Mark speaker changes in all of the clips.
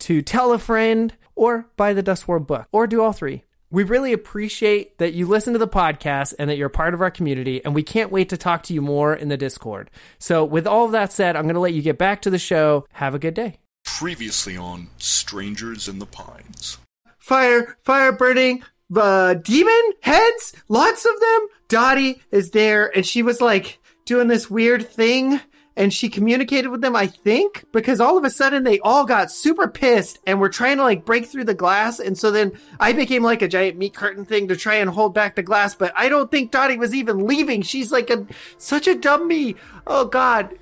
Speaker 1: to tell a friend or buy the Dust World book or do all three. We really appreciate that you listen to the podcast and that you're part of our community, and we can't wait to talk to you more in the Discord. So, with all of that said, I'm going to let you get back to the show. Have a good day.
Speaker 2: Previously on Strangers in the Pines.
Speaker 1: Fire, fire burning, uh, demon heads, lots of them. Dottie is there, and she was like doing this weird thing and she communicated with them, I think, because all of a sudden they all got super pissed and were trying to like break through the glass. And so then I became like a giant meat curtain thing to try and hold back the glass. But I don't think Dottie was even leaving. She's like a such a dummy. Oh God.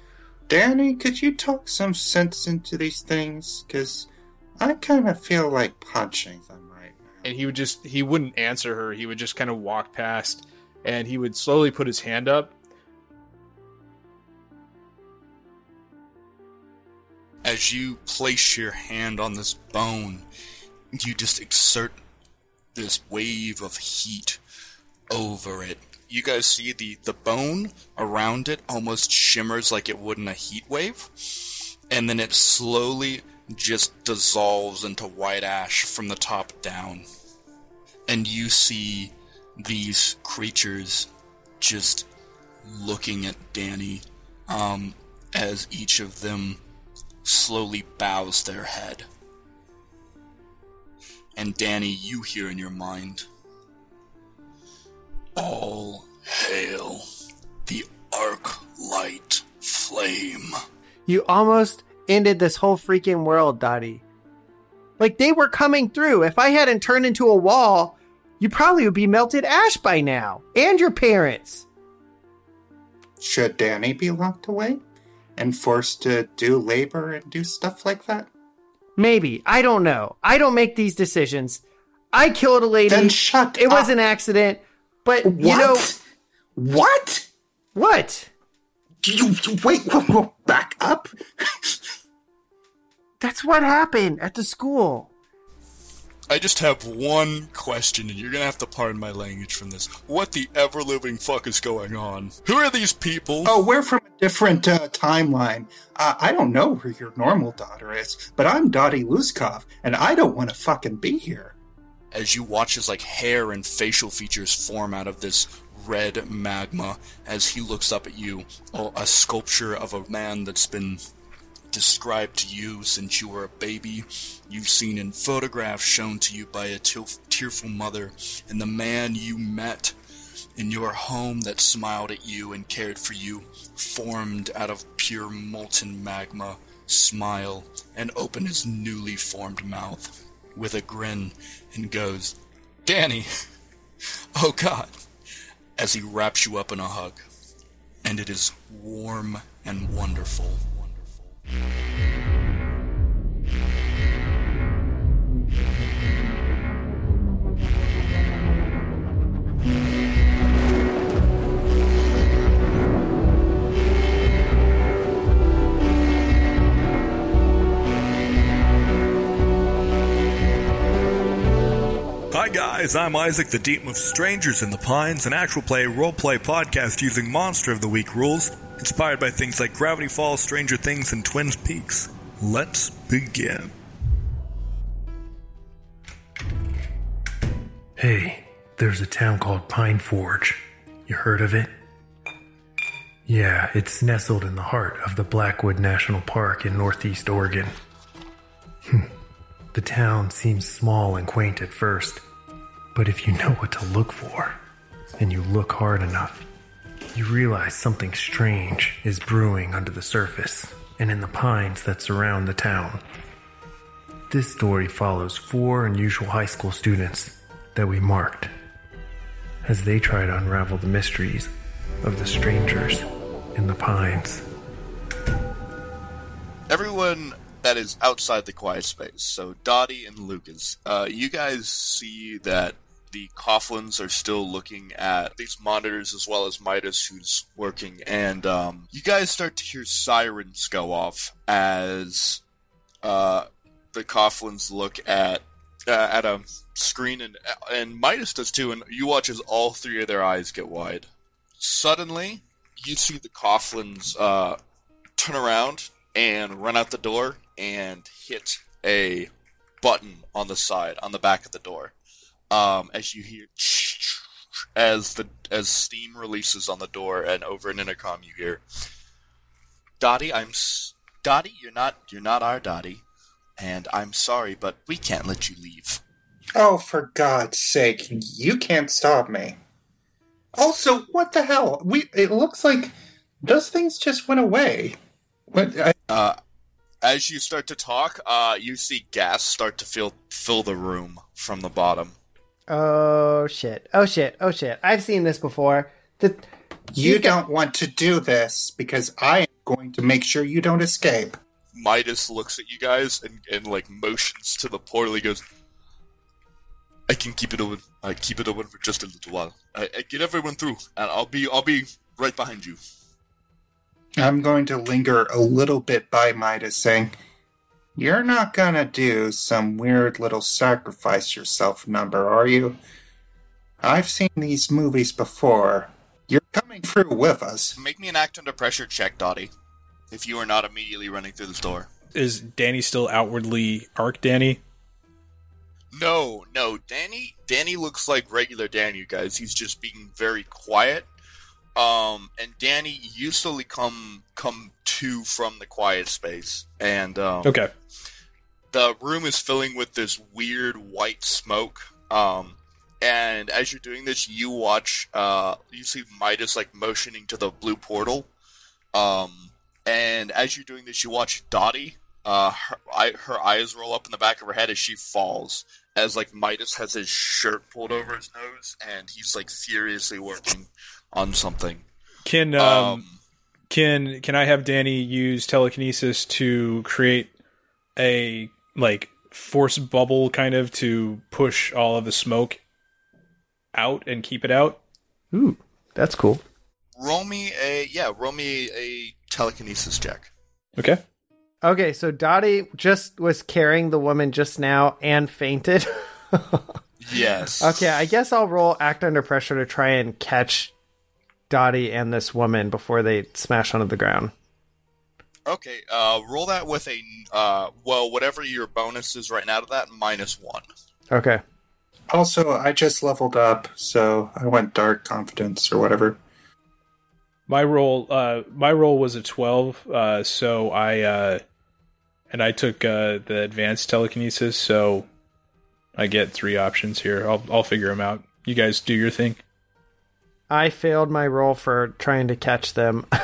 Speaker 3: Danny, could you talk some sense into these things? Because I kind of feel like punching them right now.
Speaker 4: and he would just he wouldn't answer her he would just kind of walk past and he would slowly put his hand up
Speaker 2: As you place your hand on this bone, you just exert this wave of heat over it. You guys see the, the bone around it almost shimmers like it would in a heat wave, and then it slowly just dissolves into white ash from the top down. And you see these creatures just looking at Danny um, as each of them slowly bows their head. And Danny, you hear in your mind All hail the arc light flame.
Speaker 1: You almost ended this whole freaking world, Dottie. Like they were coming through. If I hadn't turned into a wall, you probably would be melted ash by now. And your parents.
Speaker 3: Should Danny be locked away and forced to do labor and do stuff like that?
Speaker 1: Maybe. I don't know. I don't make these decisions. I killed a lady.
Speaker 3: Then shut
Speaker 1: It was an accident. But
Speaker 3: What?
Speaker 1: you know
Speaker 3: what?
Speaker 1: what?
Speaker 3: You, you wait, back up.
Speaker 1: That's what happened at the school.
Speaker 2: I just have one question, and you're gonna have to pardon my language from this. What the ever living fuck is going on? Who are these people?
Speaker 3: Oh, we're from a different uh, timeline. Uh, I don't know who your normal daughter is, but I'm Dottie Luskov, and I don't want to fucking be here.
Speaker 2: as you watch his like hair and facial features form out of this red magma as he looks up at you, a sculpture of a man that's been described to you since you were a baby. You've seen in photographs shown to you by a tearful mother, and the man you met in your home that smiled at you and cared for you, formed out of pure molten magma, smile and open his newly formed mouth with a grin and goes, Danny, oh God, as he wraps you up in a hug. And it is warm and wonderful.
Speaker 5: Hi guys, I'm Isaac, the Demon of Strangers in the Pines, an actual play roleplay podcast using Monster of the Week rules, inspired by things like Gravity Falls, Stranger Things, and Twin Peaks. Let's begin.
Speaker 6: Hey, there's a town called Pine Forge. You heard of it? Yeah, it's nestled in the heart of the Blackwood National Park in northeast Oregon. Hmm. the town seems small and quaint at first, but if you know what to look for, and you look hard enough, you realize something strange is brewing under the surface and in the pines that surround the town. This story follows four unusual high school students that we marked as they try to unravel the mysteries of the strangers in the pines.
Speaker 2: Everyone that is outside the quiet space, so Dottie and Lucas, uh, you guys see that the Coughlins are still looking at these monitors as well as Midas, who's working, and um, you guys start to hear sirens go off as uh, the Coughlins look at uh, at a screen, and and Midas does too, and you watch as all three of their eyes get wide. Suddenly, you see the Coughlins uh, turn around and run out the door and hit a button on the side on the back of the door um, as you hear as the as steam releases on the door and over an intercom you hear Dottie, I'm Dottie, you're not you're not our Dottie, and I'm sorry, but we can't let you leave.
Speaker 3: Oh, for God's sake, you can't stop me. Also, what the hell? We it looks like those things just went away. What? I...
Speaker 2: Uh, as you start to talk, uh, you see gas start to fill fill the room from the bottom.
Speaker 1: Oh shit! Oh shit! Oh shit! I've seen this before. The,
Speaker 3: you don't want to do this because I am going to make sure you don't escape.
Speaker 2: Midas looks at you guys and, and like motions to the portal. He goes, "I can keep it open. I keep it open for just a little while. I, I get everyone through, and I'll be I'll be right behind you."
Speaker 3: I'm going to linger a little bit by Midas, saying, you're not gonna do some weird little sacrifice yourself number, are you? I've seen these movies before. You're coming through with us.
Speaker 2: Make me an act under pressure check, Dottie. If you are not immediately running through the door.
Speaker 4: Is Danny still outwardly Arc Danny?
Speaker 2: No, no. Danny Danny looks like regular Danny, you guys. He's just being very quiet. Um, and Danny usually come come to from the quiet space, and um,
Speaker 4: okay,
Speaker 2: the room is filling with this weird white smoke. Um, and as you're doing this, you watch, uh, you see Midas like motioning to the blue portal. Um, and as you're doing this, you watch Dottie. Uh, her, I, her eyes roll up in the back of her head as she falls. As like Midas has his shirt pulled over his nose, and he's like furiously working on something.
Speaker 4: Can um, um can can I have Danny use telekinesis to create a like force bubble kind of to push all of the smoke out and keep it out.
Speaker 1: Ooh, that's cool.
Speaker 2: Roll me a yeah, roll me a telekinesis check.
Speaker 4: Okay.
Speaker 1: Okay, so Dottie just was carrying the woman just now and fainted.
Speaker 2: yes.
Speaker 1: Okay, I guess I'll roll act under pressure to try and catch Dottie and this woman before they smash onto the ground.
Speaker 2: Okay, uh, roll that with a uh, well, whatever your bonus is right now to that minus one.
Speaker 1: Okay.
Speaker 3: Also, I just leveled up, so I went dark confidence or whatever.
Speaker 4: My roll, uh, my roll was a twelve, uh, so I, uh, and I took uh, the advanced telekinesis, so I get three options here. I'll I'll figure them out. You guys do your thing.
Speaker 1: I failed my roll for trying to catch them.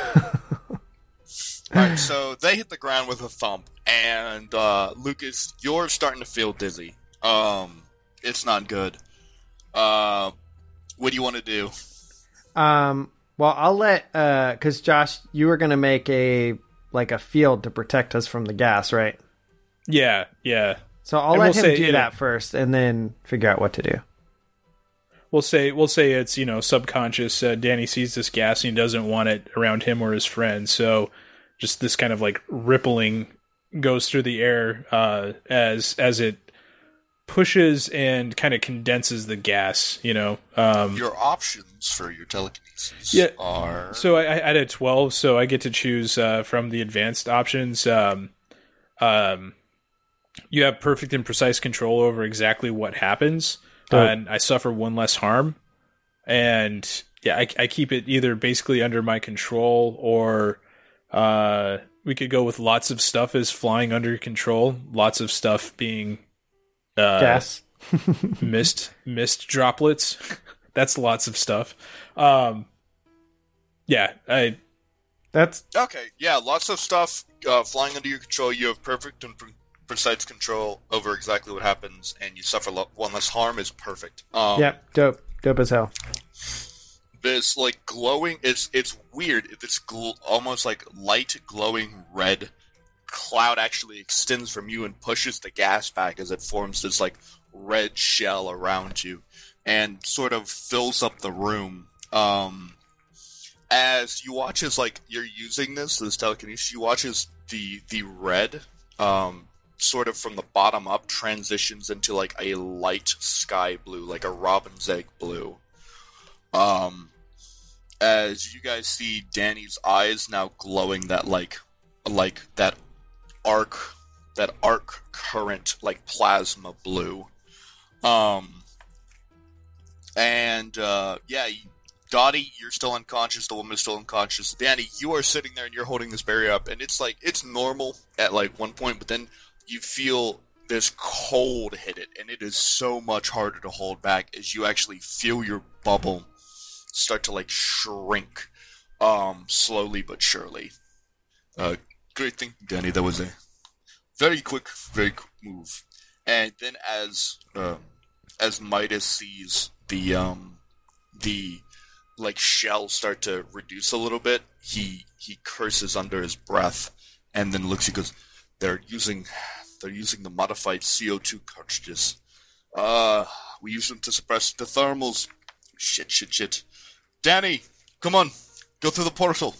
Speaker 2: Right, so they hit the ground with a thump, and uh, Lucas, you're starting to feel dizzy. Um, it's not good. Uh, what do you want to do?
Speaker 1: um, well, I'll let because Josh, you were gonna make a like a field to protect us from the gas, right?
Speaker 4: Yeah, yeah.
Speaker 1: So I'll
Speaker 4: And
Speaker 1: let
Speaker 4: we'll
Speaker 1: him
Speaker 4: say,
Speaker 1: do
Speaker 4: you know-
Speaker 1: that first, and then figure out what to do.
Speaker 4: We'll say we'll say it's you know subconscious. Uh, Danny sees this gas and he doesn't want it around him or his friends. So just this kind of like rippling goes through the air uh, as as it pushes and kind of condenses the gas. You know. Um,
Speaker 2: Your options for your telekinesis
Speaker 4: Yeah,
Speaker 2: are
Speaker 4: So I, I had twelve, so I get to choose uh, from the advanced options. Um, um, you have perfect and precise control over exactly what happens,
Speaker 1: Oh.
Speaker 4: and I suffer one less harm. And yeah, I, I keep it either basically under my control, or uh, we could go with lots of stuff is flying under control. Lots of stuff being uh,
Speaker 1: gas.
Speaker 4: mist mist droplets. That's lots of stuff. Um, yeah, I
Speaker 1: That's
Speaker 2: okay. Yeah, lots of stuff uh, flying under your control. You have perfect and pre- precise control over exactly what happens, and you suffer lo- one less harm. Is perfect. Um,
Speaker 1: yep, dope, dope as hell.
Speaker 2: this like glowing it's it's weird this gl- almost like light glowing red cloud actually extends from you and pushes the gas back as it forms this like red shell around you and sort of fills up the room um as you watch as like you're using this this telekinesis you watch as the the red um sort of from the bottom up transitions into like a light sky blue like a robin's egg blue um as you guys see Danny's eyes now glowing that like like that arc that arc current like plasma blue um and uh yeah Dottie, you're still unconscious. The woman is still unconscious. Danny, you are sitting there and you're holding this barrier up, and it's like it's normal at like one point, but then you feel this cold hit it, and it is so much harder to hold back as you actually feel your bubble start to like shrink, um, slowly but surely. Uh, great thinking, Danny. That was a very quick, very quick move. And then as um, as Midas sees the um, the like shell start to reduce a little bit, he he curses under his breath, and then looks. He goes, "They're using they're using the modified CO2 cartridges. Uh, we use them to suppress the thermals. Shit, shit, shit. Danny, come on, go through the portal.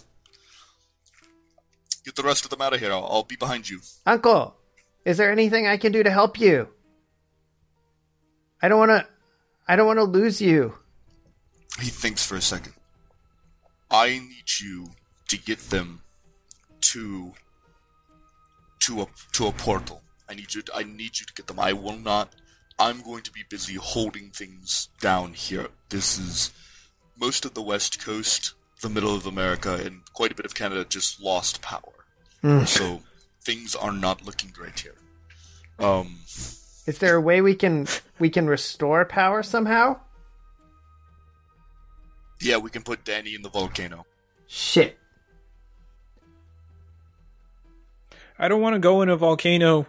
Speaker 2: Get the rest of them out of here. I'll, I'll be behind you.
Speaker 1: Uncle, is there anything I can do to help you? I don't want to. I don't want to lose you.
Speaker 2: He thinks for a second. I need you to get them to to a to a portal. I need you. To, I need you to get them. I will not. I'm going to be busy holding things down here. This is most of the West Coast, the middle of America, and quite a bit of Canada just lost power. So things are not looking great here. Um,
Speaker 1: Is there a way we can we can restore power somehow?
Speaker 2: yeah, we can put Danny in the volcano.
Speaker 1: Shit.
Speaker 4: I don't want to go in a volcano.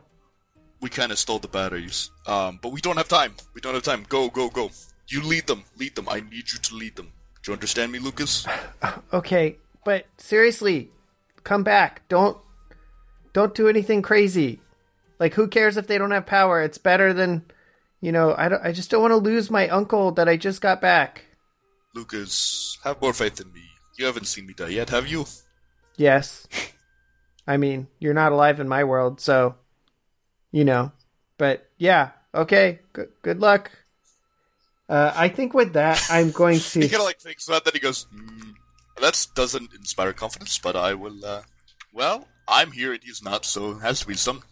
Speaker 2: we kind of stole the batteries. Um, but we don't have time. We don't have time. Go, go, go. You lead them. Lead them. I need you to lead them. Do you understand me, Lucas?
Speaker 1: Okay, but seriously, come back. Don't don't do anything crazy. Like who cares if they don't have power? It's better than you know, I don't, I just don't want to lose my uncle that I just got back.
Speaker 2: Lucas, have more faith in me. You haven't seen me die yet, have you?
Speaker 1: Yes. I mean, you're not alive in my world, so you know. But yeah, okay. Good good luck. Uh, I think with that, I'm going to.
Speaker 2: He kind of like thinks about that. He goes, mm, "That doesn't inspire confidence, but I will." Uh, well, I'm here and he's not, so it has to be some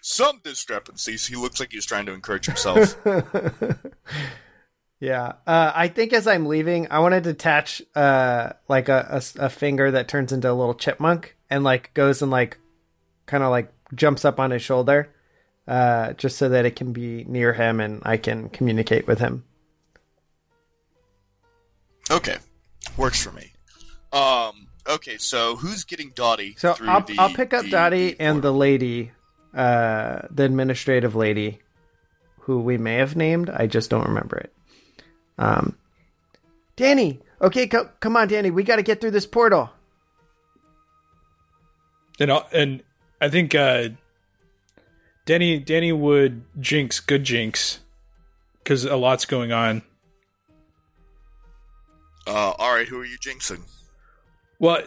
Speaker 2: some discrepancies. He looks like he's trying to encourage himself.
Speaker 1: yeah. Uh, I think as I'm leaving, I want to detach uh, like a, a, a finger that turns into a little chipmunk and like goes and like kind of like jumps up on his shoulder uh, just so that it can be near him and I can communicate with him.
Speaker 2: Okay, works for me. Um, okay, so who's getting Dottie?
Speaker 1: So
Speaker 2: through
Speaker 1: I'll,
Speaker 2: the,
Speaker 1: I'll pick up
Speaker 2: the-
Speaker 1: Dottie
Speaker 2: the
Speaker 1: and the lady, uh, the administrative lady, who we may have named. I just don't remember it. Um, Danny. Okay, co- come on, Danny. We got to get through this portal.
Speaker 4: And and I think uh, Danny Danny would jinx good jinx because a lot's going on.
Speaker 2: Uh, all right, who are you jinxing?
Speaker 4: Well,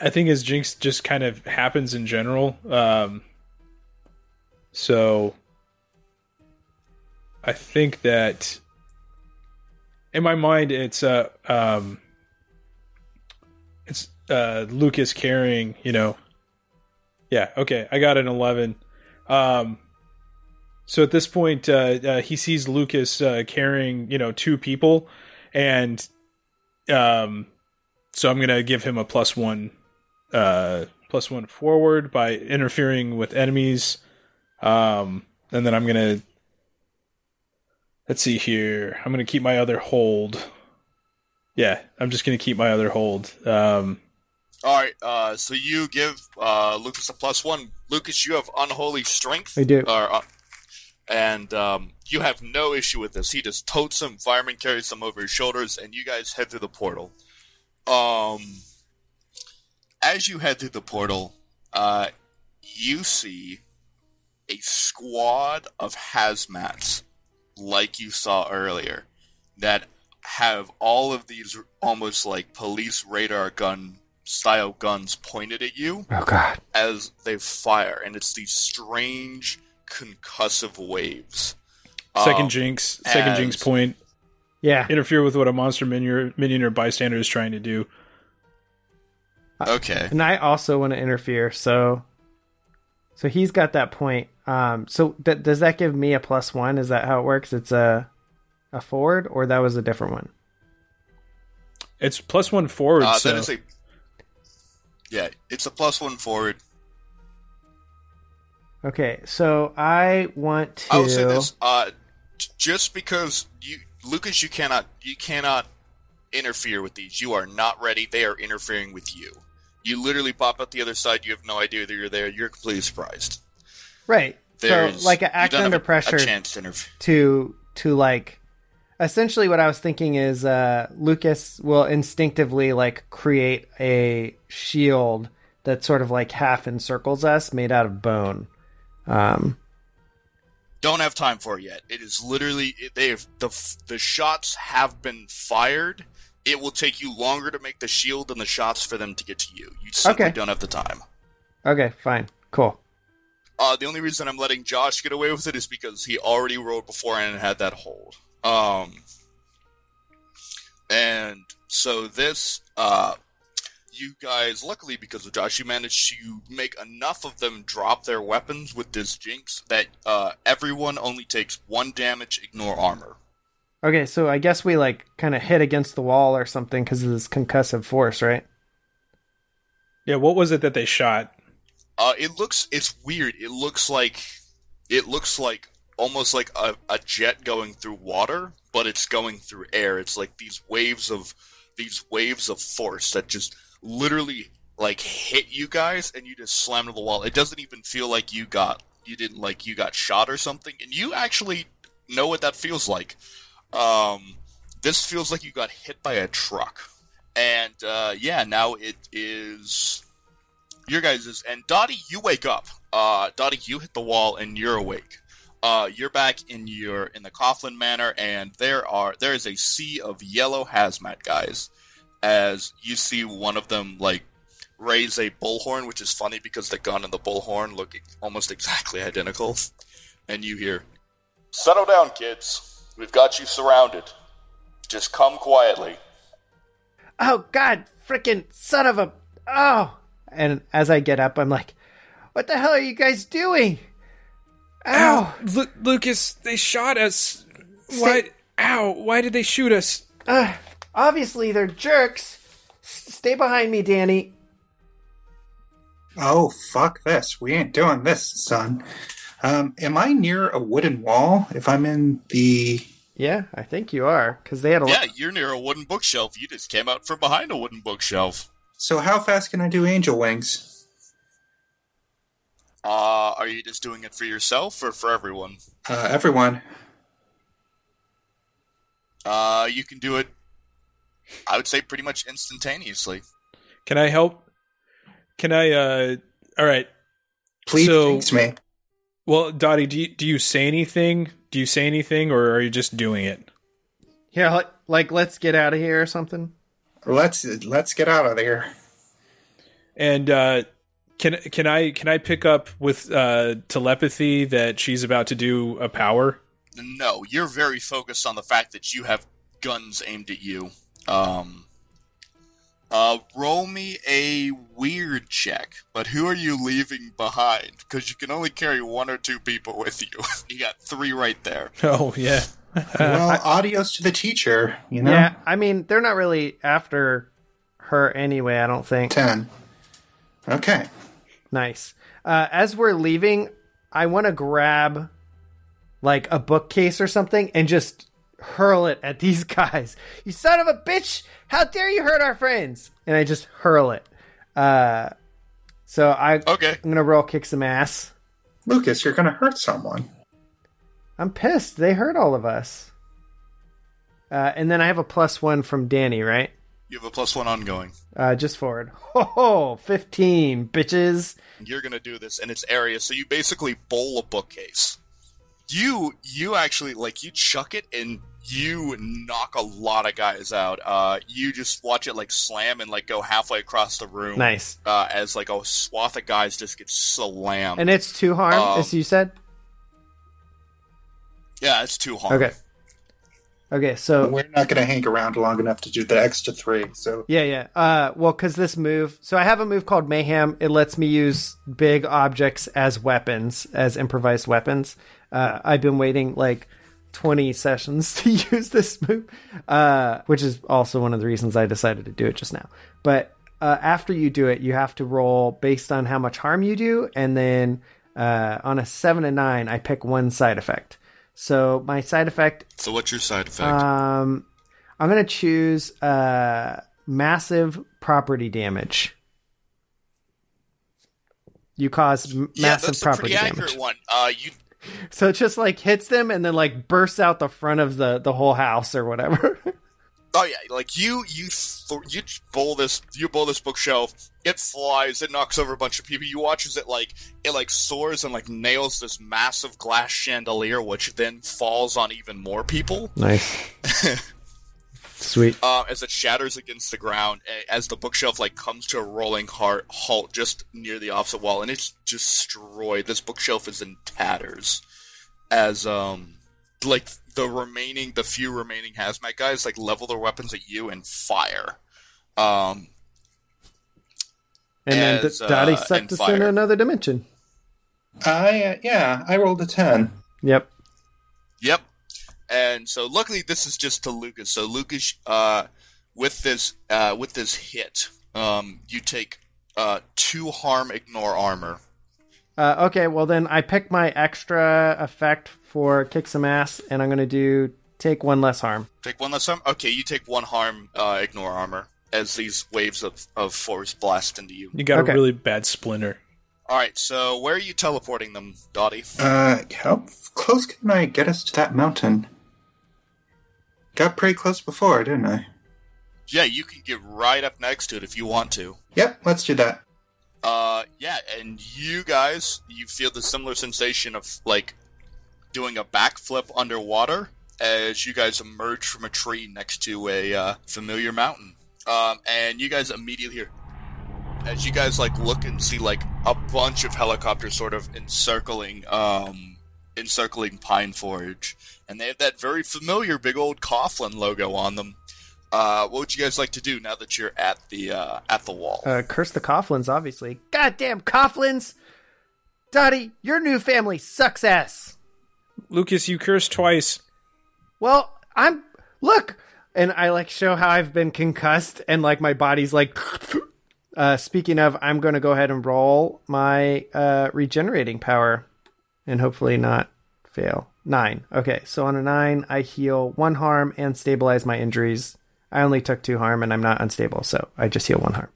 Speaker 4: I think his jinx just kind of happens in general. Um, so I think that in my mind, it's uh, um, it's uh, Lucas carrying. You know, yeah. Okay, I got an eleven. Um, so at this point, uh, uh, he sees Lucas uh, carrying, you know, two people, and um, so I'm gonna give him a plus one, uh, plus one forward by interfering with enemies. Um, and then I'm gonna let's see here. I'm gonna keep my other hold. Yeah, I'm just gonna keep my other hold. Um,
Speaker 2: All right, uh, so you give uh, Lucas a plus one. Lucas, you have unholy strength.
Speaker 1: I do.
Speaker 2: Or, uh, and um, you have no issue with this. He just totes him. Fireman carries him over his shoulders, and you guys head through the portal. Um, as you head through the portal, uh, you see a squad of hazmats, like you saw earlier, that have all of these almost like police radar gun style guns pointed at you
Speaker 1: Oh God.
Speaker 2: as they fire, and it's these strange concussive waves.
Speaker 4: second
Speaker 2: Um,
Speaker 4: jinx, second
Speaker 2: as-
Speaker 4: jinx point.
Speaker 1: Yeah.
Speaker 4: Interfere with what a monster minion, minion or bystander is trying to do.
Speaker 2: Okay.
Speaker 1: And I also want to interfere. So, so he's got that point. Um. So d- does that give me a plus one? Is that how it works? It's a a forward, or that was a different one.
Speaker 4: It's plus one forward.
Speaker 2: Uh,
Speaker 4: so
Speaker 2: that is a. Yeah, it's a plus one forward.
Speaker 1: Okay. So I want to.
Speaker 2: I will say this: uh, just because you, Lucas, you cannot, you cannot interfere with these. You are not ready. They are interfering with you. You literally pop out the other side. You have no idea that you're there. You're completely surprised.
Speaker 1: Right.
Speaker 2: There's,
Speaker 1: so like act under pressure
Speaker 2: A chance to interfere.
Speaker 1: to to like essentially what I was thinking is uh Lucas will instinctively like create a shield that sort of like half encircles us made out of bone. Um
Speaker 2: Don't have time for it yet. It is literally they have the the shots have been fired. It will take you longer to make the shield than the shots for them to get to you. You simply
Speaker 1: Okay.
Speaker 2: don't have the time.
Speaker 1: okay, fine. Cool.
Speaker 2: Uh, the only reason I'm letting Josh get away with it is because he already rolled before and had that hold. Um, and so this, uh, you guys, luckily because of Josh, you managed to make enough of them drop their weapons with this jinx that uh, everyone only takes one damage, ignore armor.
Speaker 1: Okay, so I guess we like kind of hit against the wall or something because of this concussive force, right?
Speaker 4: yeah, what was it that they shot?
Speaker 2: Uh, it looks it's weird. It looks like it looks like almost like a, a jet going through water, but it's going through air. It's like these waves of these waves of force that just literally like hit you guys and you just slam to the wall. It doesn't even feel like you got you didn't like you got shot or something, and you actually know what that feels like. Um, this feels like you got hit by a truck, and uh, yeah, now it is your guys' and Dottie, you wake up. Uh, Dottie, you hit the wall and you're awake. Uh, you're back in your in the Coughlin Manor, and there are there is a sea of yellow hazmat guys. As you see one of them like raise a bullhorn, which is funny because the gun and the bullhorn look almost exactly identical. And you hear, "Settle down, kids. We've got you surrounded. Just come quietly."
Speaker 1: Oh God, freaking son of a oh! And as I get up, I'm like, "What the hell are you guys doing?" Ow!
Speaker 4: Lu- Lucas, they shot us. Why? Ow! Why did they shoot us?
Speaker 1: Uh, obviously, they're jerks. S- stay behind me, Danny.
Speaker 3: Oh, fuck this. We ain't doing this, son. Um, am I near a wooden wall if I'm in the.
Speaker 1: Yeah, I think you are, because they had a
Speaker 2: Yeah,
Speaker 1: lot.
Speaker 2: you're near a wooden bookshelf. You just came out from behind a wooden bookshelf.
Speaker 3: So, how fast can I do angel wings?
Speaker 2: Uh, are you just doing it for yourself or for everyone?
Speaker 3: Uh, everyone.
Speaker 2: Uh, you can do it. I would say pretty much instantaneously.
Speaker 4: Can I help? Can I? uh All right.
Speaker 3: Please
Speaker 4: So-
Speaker 3: jinx me.
Speaker 4: Well, Dottie, do you, do you say anything? Do you say anything, or are you just doing it?
Speaker 1: Yeah, like, like let's get out of here or something.
Speaker 3: Let's let's get out of there.
Speaker 4: And uh, can can I can I pick up with uh, telepathy that she's about to do a power?
Speaker 2: No, you're very focused on the fact that you have guns aimed at you. Um, uh, roll me a weird check. But who are you leaving behind? Because you can only carry one or two people with you. you got three right there.
Speaker 4: Oh yeah.
Speaker 3: well, adios to the teacher, you know?
Speaker 1: Yeah, I mean they're not really after her anyway. I don't think.
Speaker 3: 10. Okay.
Speaker 1: Nice. Uh, as we're leaving, I want to grab like a bookcase or something and just hurl it at these guys. You son of a bitch! How dare you hurt our friends? And I just hurl it. Uh, so I,
Speaker 2: Okay.
Speaker 1: I'm gonna roll kick some ass.
Speaker 3: Lucas, you're going to hurt someone.
Speaker 1: I'm pissed. They hurt all of us. Uh, and then I have a plus one from Danny, right?
Speaker 2: You have a plus one ongoing.
Speaker 1: Uh, just forward. Ho ho! 15, bitches.
Speaker 2: You're gonna do this in its area, so you basically bowl a bookcase. You you actually like you chuck it and you knock a lot of guys out. Uh, you just watch it like slam and like go halfway across the room.
Speaker 1: Nice.
Speaker 2: Uh, as like a swath of guys just get slammed.
Speaker 1: And it's two harm,
Speaker 2: Um,
Speaker 1: as you said?
Speaker 2: yeah, it's too hard.
Speaker 1: Okay. Okay, so
Speaker 3: We're not going to hang around long enough to do the extra three. So,
Speaker 1: Yeah, yeah. Uh, well, because this move. So I have a move called Mayhem. It lets me use big objects as weapons, as improvised weapons. Uh, I've been waiting like 20 sessions to use this move, uh, which is also one of the reasons I decided to do it just now. But uh, after you do it, you have to roll based on how much harm you do. And then uh, on a 7 and 9, I pick one side effect. So my side effect
Speaker 2: So what's your side effect?
Speaker 1: um, I'm gonna choose uh, massive property damage. You cause m-
Speaker 2: yeah,
Speaker 1: massive
Speaker 2: that's a
Speaker 1: property
Speaker 2: pretty
Speaker 1: damage.
Speaker 2: one. Uh, you
Speaker 1: So it just like hits them and then like bursts out the front of the the whole house or whatever.
Speaker 2: Oh yeah, like you, you, you bowl this, you bowl this bookshelf. It flies. It knocks over a bunch of people. You watch as it like it like soars and like nails this massive glass chandelier, which then falls on even more people.
Speaker 1: nice. Sweet.
Speaker 2: Uh, as it shatters against the ground, as the bookshelf like comes to a rolling heart halt just near the opposite wall, and it's destroyed. This bookshelf is in tatters. As um, like the remaining, the few remaining hazmat guys like level their weapons at you and fire. Um,
Speaker 1: And then
Speaker 2: as,
Speaker 1: D- Dottie
Speaker 2: uh,
Speaker 1: sucked
Speaker 2: and
Speaker 1: us
Speaker 2: fire.
Speaker 1: into another dimension.
Speaker 3: I, uh, yeah, I rolled a 10.
Speaker 1: Yep.
Speaker 2: Yep. And so luckily this is just to Lucas. So Lucas uh with this uh with this hit, um you take uh two harm ignore armor.
Speaker 1: Uh, okay, well then I pick my extra effect for kick some ass, and I'm gonna do take one less harm.
Speaker 2: Take one less harm? Okay, you take one harm uh ignore armor as these waves of, of force blast into you.
Speaker 4: You got
Speaker 1: Okay.
Speaker 4: a really bad splinter.
Speaker 2: Alright, so where are you teleporting them, Dottie?
Speaker 3: Uh, how close can I get us to that mountain? Got pretty close before, didn't I?
Speaker 2: Yeah, you can get right up next to it if you want to.
Speaker 3: Yep, let's do that.
Speaker 2: Uh, yeah, and you guys, you feel the similar sensation of like doing a backflip underwater as you guys emerge from a tree next to a uh, familiar mountain. Um, and you guys immediately hear, as you guys like look and see like a bunch of helicopters sort of encircling, um, encircling Pine Forge, and they have that very familiar big old Coughlin logo on them. Uh, what would you guys like to do now that you're at the uh, at the wall?
Speaker 1: Uh, curse the Coughlins, obviously. Goddamn Coughlins! Dottie, your new family sucks ass.
Speaker 4: Lucas, you cursed twice.
Speaker 1: Well, I'm look, and I like show how I've been concussed and like my body's like. Uh, speaking of, I'm going to go ahead and roll my uh, regenerating power, and hopefully not fail. Nine. Okay, so on a nine, I heal one harm and stabilize my injuries. I only took two harm, and I'm not unstable, so I just heal one harm.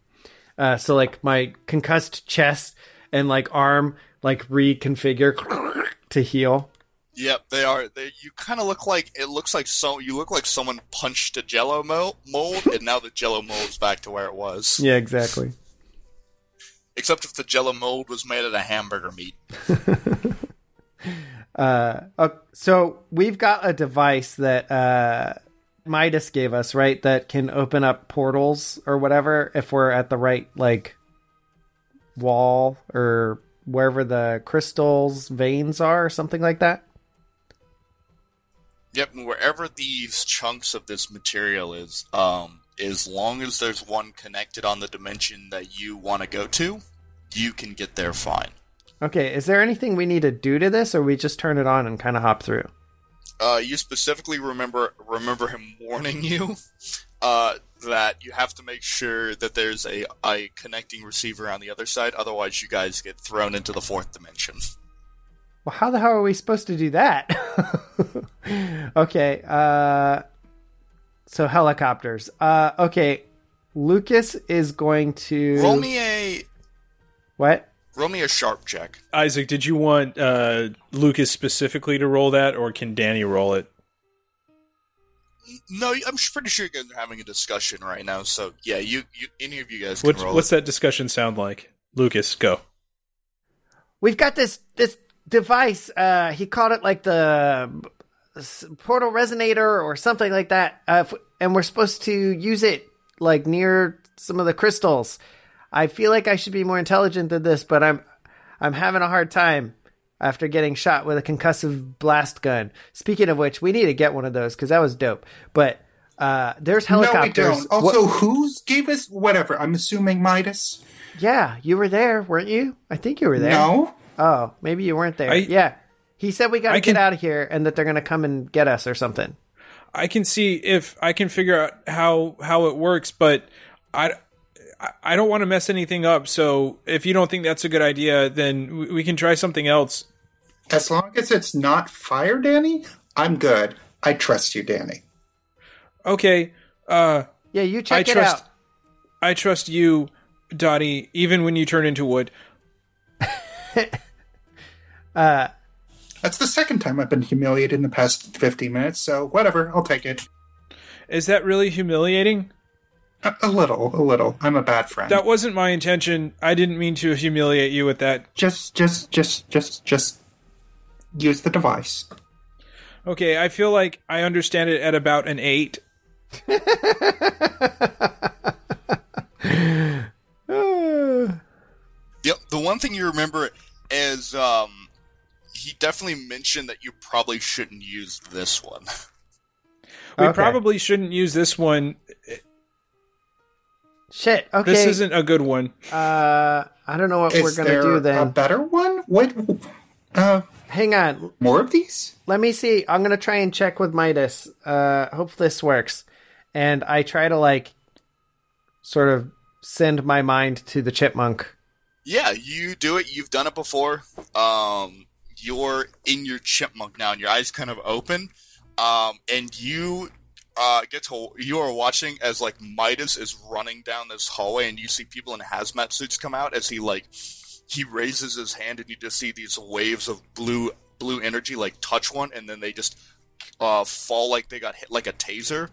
Speaker 1: Uh, so like my concussed chest and like arm like reconfigure to heal.
Speaker 2: Yep, they are. They, you kind of look like it looks like so. You look like someone punched a Jello mold, and now the Jello mold's back to where it was.
Speaker 1: Yeah, exactly.
Speaker 2: Except if the Jello mold was made out of hamburger meat.
Speaker 1: uh, uh, so we've got a device that uh, Midas gave us, right? That can open up portals or whatever if we're at the right like wall or wherever the crystals veins are, or something like that.
Speaker 2: Yep, wherever these chunks of this material is, um, as long as there's one connected on the dimension that you want to go to, you can get there fine.
Speaker 1: Okay, is there anything we need to do to this, or we just turn it on and kind of hop through?
Speaker 2: Uh, you specifically remember remember him warning you uh, that you have to make sure that there's a, a connecting receiver on the other side, otherwise you guys get thrown into the fourth dimension.
Speaker 1: Well, how the hell are we supposed to do that? okay, uh, so helicopters. Uh, okay, Lucas is going to
Speaker 2: roll me a
Speaker 1: what?
Speaker 2: Roll me a sharp check.
Speaker 4: Isaac, did you want uh, Lucas specifically to roll that, or can Danny roll it?
Speaker 2: No, I'm pretty sure you guys are having a discussion right now. So yeah, you, you any of you guys can
Speaker 4: what's,
Speaker 2: roll.
Speaker 4: What's
Speaker 2: it.
Speaker 4: that discussion sound like? Lucas, go.
Speaker 1: We've got this this device. Uh, he called it like the portal resonator or something like that. Uh, and we're supposed to use it like near some of the crystals. I feel like I should be more intelligent than this, but I'm I'm having a hard time after getting shot with a concussive blast gun. Speaking of which, we need to get one of those because that was dope. But uh, there's helicopters.
Speaker 3: No. Also, what- who's gave us whatever? I'm assuming Midas.
Speaker 1: Yeah, you were there, weren't you? I think you were there.
Speaker 3: No.
Speaker 1: Oh, maybe you weren't there.
Speaker 4: I-
Speaker 1: yeah, he said we got to get out of here and that they're going to come and get us or something.
Speaker 4: I can see if I can figure out how how it works, but I. I- I don't want to mess anything up, so if you don't think that's a good idea, then we- we can try something else.
Speaker 3: As long as it's not fire, Danny, I'm good. I trust you, Danny.
Speaker 4: Okay, uh,
Speaker 1: Yeah, you
Speaker 4: I
Speaker 1: check it
Speaker 4: trust
Speaker 1: out.
Speaker 4: I trust you, Dottie, even when you turn into wood.
Speaker 3: That's the second time I've been humiliated in the past 50 minutes, so whatever, I'll take it.
Speaker 4: Is that really humiliating?
Speaker 3: A, a little, a little. I'm a bad friend.
Speaker 4: That wasn't my intention. I didn't mean to humiliate you with that.
Speaker 3: Just, just, just, just, just use the device.
Speaker 4: Okay, I feel like I understand it at about an eight.
Speaker 2: Yep. The one thing you remember is um, he definitely mentioned that you probably shouldn't use this one.
Speaker 4: We
Speaker 1: Okay.
Speaker 4: probably shouldn't use this one.
Speaker 1: Shit. Okay.
Speaker 4: This isn't a good one.
Speaker 1: Uh, I don't know what
Speaker 3: Is
Speaker 1: we're gonna
Speaker 3: there
Speaker 1: do
Speaker 3: a better one? What? Uh,
Speaker 1: Hang on.
Speaker 3: more of these?
Speaker 1: Let me see. I'm gonna try and check with Midas. Uh, hope this works. And I try to like, sort of send my mind to the chipmunk.
Speaker 2: Yeah, you do it. You've done it before. Um, you're in your chipmunk now, and your eyes kind of open. Um, and you uh, get to you are watching as like Midas is running down this hallway, and you see people in hazmat suits come out as he like he raises his hand, and you just see these waves of blue blue energy like touch one, and then they just uh, fall like they got hit like a taser.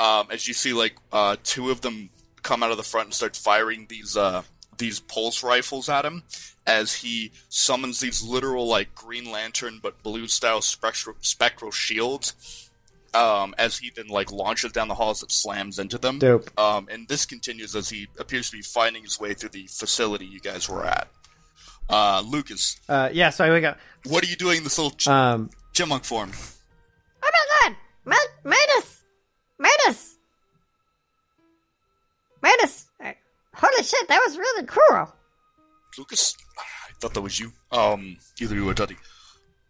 Speaker 2: Um, as you see like uh, two of them come out of the front and start firing these uh, these pulse rifles at him as he summons these literal like Green Lantern but blue style spectral, spectral shields. Um, as he then like launches down the halls, it slams into them.
Speaker 1: Dope.
Speaker 2: Um, and this continues as he appears to be finding his way through the facility you guys were at. Uh, Lucas,
Speaker 1: Uh, yeah. So I wake up.
Speaker 2: what are you doing in this little ch-
Speaker 1: Um,
Speaker 2: chipmunk form?
Speaker 7: Oh my god! Ma- Midas! Midas! Midas! Uh, shit, that was really cool.
Speaker 2: Lucas, I thought that was you. Um, either you or Dottie.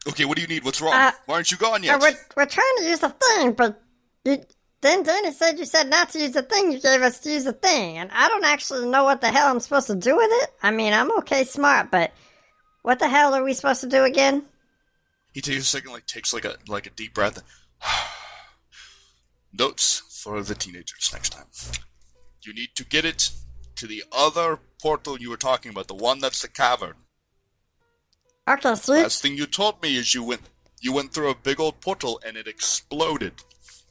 Speaker 2: Okay, what do you need? What's wrong?
Speaker 7: Uh,
Speaker 2: Why aren't you gone
Speaker 7: Uh,
Speaker 2: yet?
Speaker 7: we're, we're trying to use the thing, but you, then Danny said you said not to use the thing. You gave us to use the thing, and I don't actually know what the hell I'm supposed to do with it. I mean, I'm okay smart, but what the hell are we supposed to do again?
Speaker 2: He takes a second, like takes like a like a deep breath. Notes for the teenagers next time. You need to get it to the other portal you were talking about, the one that's the cavern.
Speaker 7: Okay, sweet.
Speaker 2: Last thing you told me is you went you went through a big old portal and it exploded.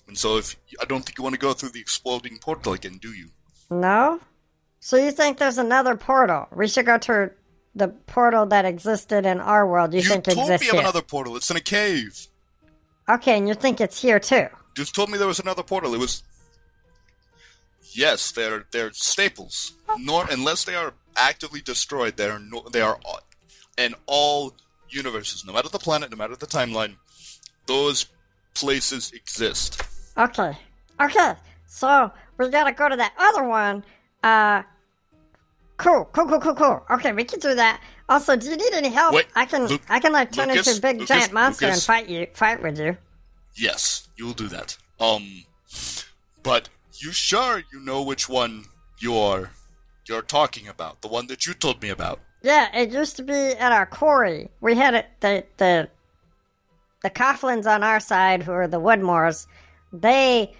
Speaker 2: And so if I don't think you want to go through the exploding portal again, do you?
Speaker 7: No? So you think there's another portal? We should go to the portal that existed in our world you,
Speaker 2: You
Speaker 7: think
Speaker 2: told
Speaker 7: exists
Speaker 2: me of another portal. It's in a cave.
Speaker 7: Okay, and you think it's here too?
Speaker 2: Just told me there was another portal. It was. Yes, they're they're staples. Nor unless they are actively destroyed, they are no, they are in all universes, no matter the planet, no matter the timeline. Those places exist.
Speaker 7: Okay. Okay. So we gotta go to that other one. Uh cool, cool, cool, cool, cool. Okay, we can do that. Also, do you need any help?
Speaker 2: Wait,
Speaker 7: I can
Speaker 2: Luke-
Speaker 7: I can like turn
Speaker 2: Lucas,
Speaker 7: into a big
Speaker 2: Lucas,
Speaker 7: giant monster and fight you fight with you.
Speaker 2: Yes, you'll do that. Um, but you sure you know which one you're you're talking about? The one that you told me about.
Speaker 7: Yeah, it used to be at our quarry. We had it the the the Coughlins on our side, who are the Woodmores, they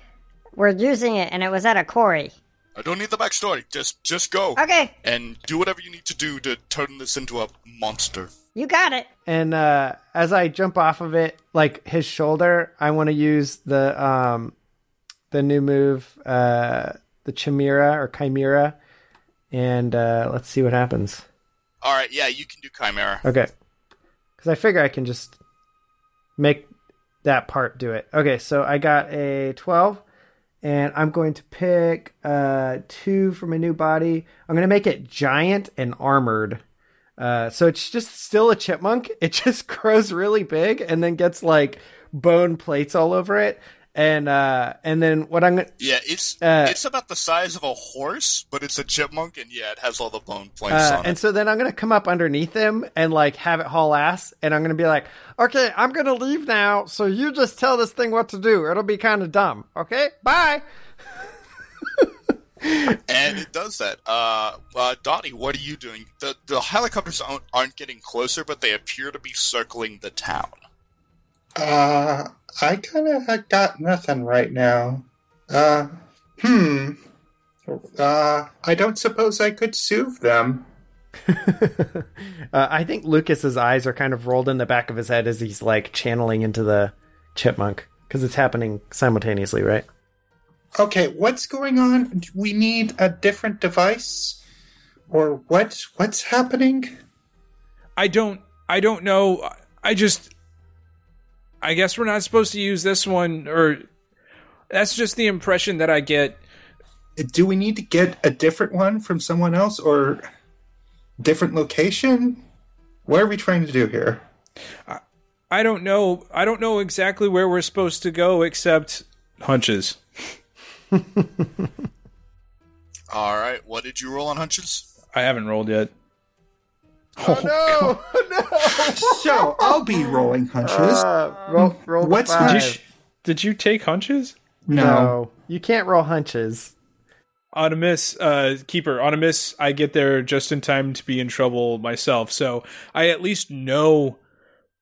Speaker 7: were using it and it was at a quarry.
Speaker 2: I don't need the backstory. Just just go
Speaker 7: Okay,
Speaker 2: and do whatever you need to do to turn this into a monster.
Speaker 7: you got it.
Speaker 1: And uh, as I jump off of it, like his shoulder, I want to use the um, the new move, uh, the Chimera or Chimera, and uh, let's see what happens.
Speaker 2: All right, yeah, you can do Chimera.
Speaker 1: Okay, because I figure I can just make that part do it. Okay, so I got a twelve, and I'm going to pick uh, two for my new body. I'm going to make it giant and armored. Uh, so it's just still a chipmunk. It just grows really big and then gets like bone plates all over it. And uh, and then what I'm gonna
Speaker 2: Yeah, it's
Speaker 1: Uh,
Speaker 2: it's about the size of a horse, but it's a chipmunk, and yeah, it has all the bone planks
Speaker 1: uh,
Speaker 2: on it.
Speaker 1: and so then I'm gonna come up underneath him and like have it haul ass, and I'm gonna be like, okay, I'm gonna leave now, so you just tell this thing what to do. It'll be kind of dumb. Okay, bye.
Speaker 2: And it does that. Uh, uh, Dottie, what are you doing? The the helicopters aren't, aren't getting closer, but they appear to be circling the town.
Speaker 3: Uh, I kind of got nothing right now. Uh, hmm. Uh, I don't suppose I could soothe them.
Speaker 1: Uh, I think Lucas's eyes are kind of rolled in the back of his head as he's like channeling into the chipmunk because it's happening simultaneously, right?
Speaker 3: Okay, what's going on? Do we need a different device? Or what? What's happening?
Speaker 4: I don't I don't know. I just I guess we're not supposed to use this one or that's just the impression that I get.
Speaker 3: Do we need to get a different one from someone else or different location? What are we trying to do here?
Speaker 4: I don't know. I don't know exactly where we're supposed to go except hunches.
Speaker 2: All right, what did you roll on hunches?
Speaker 4: I haven't rolled yet.
Speaker 1: Oh no! no!
Speaker 3: So I'll be rolling hunches.
Speaker 1: Uh, roll, roll
Speaker 3: What's-
Speaker 1: five.
Speaker 3: did you-
Speaker 4: Did you take hunches?
Speaker 3: no.
Speaker 1: no, you can't roll hunches.
Speaker 4: On a miss, uh, keeper. On a miss, I get there just in time to be in trouble myself. So I at least know,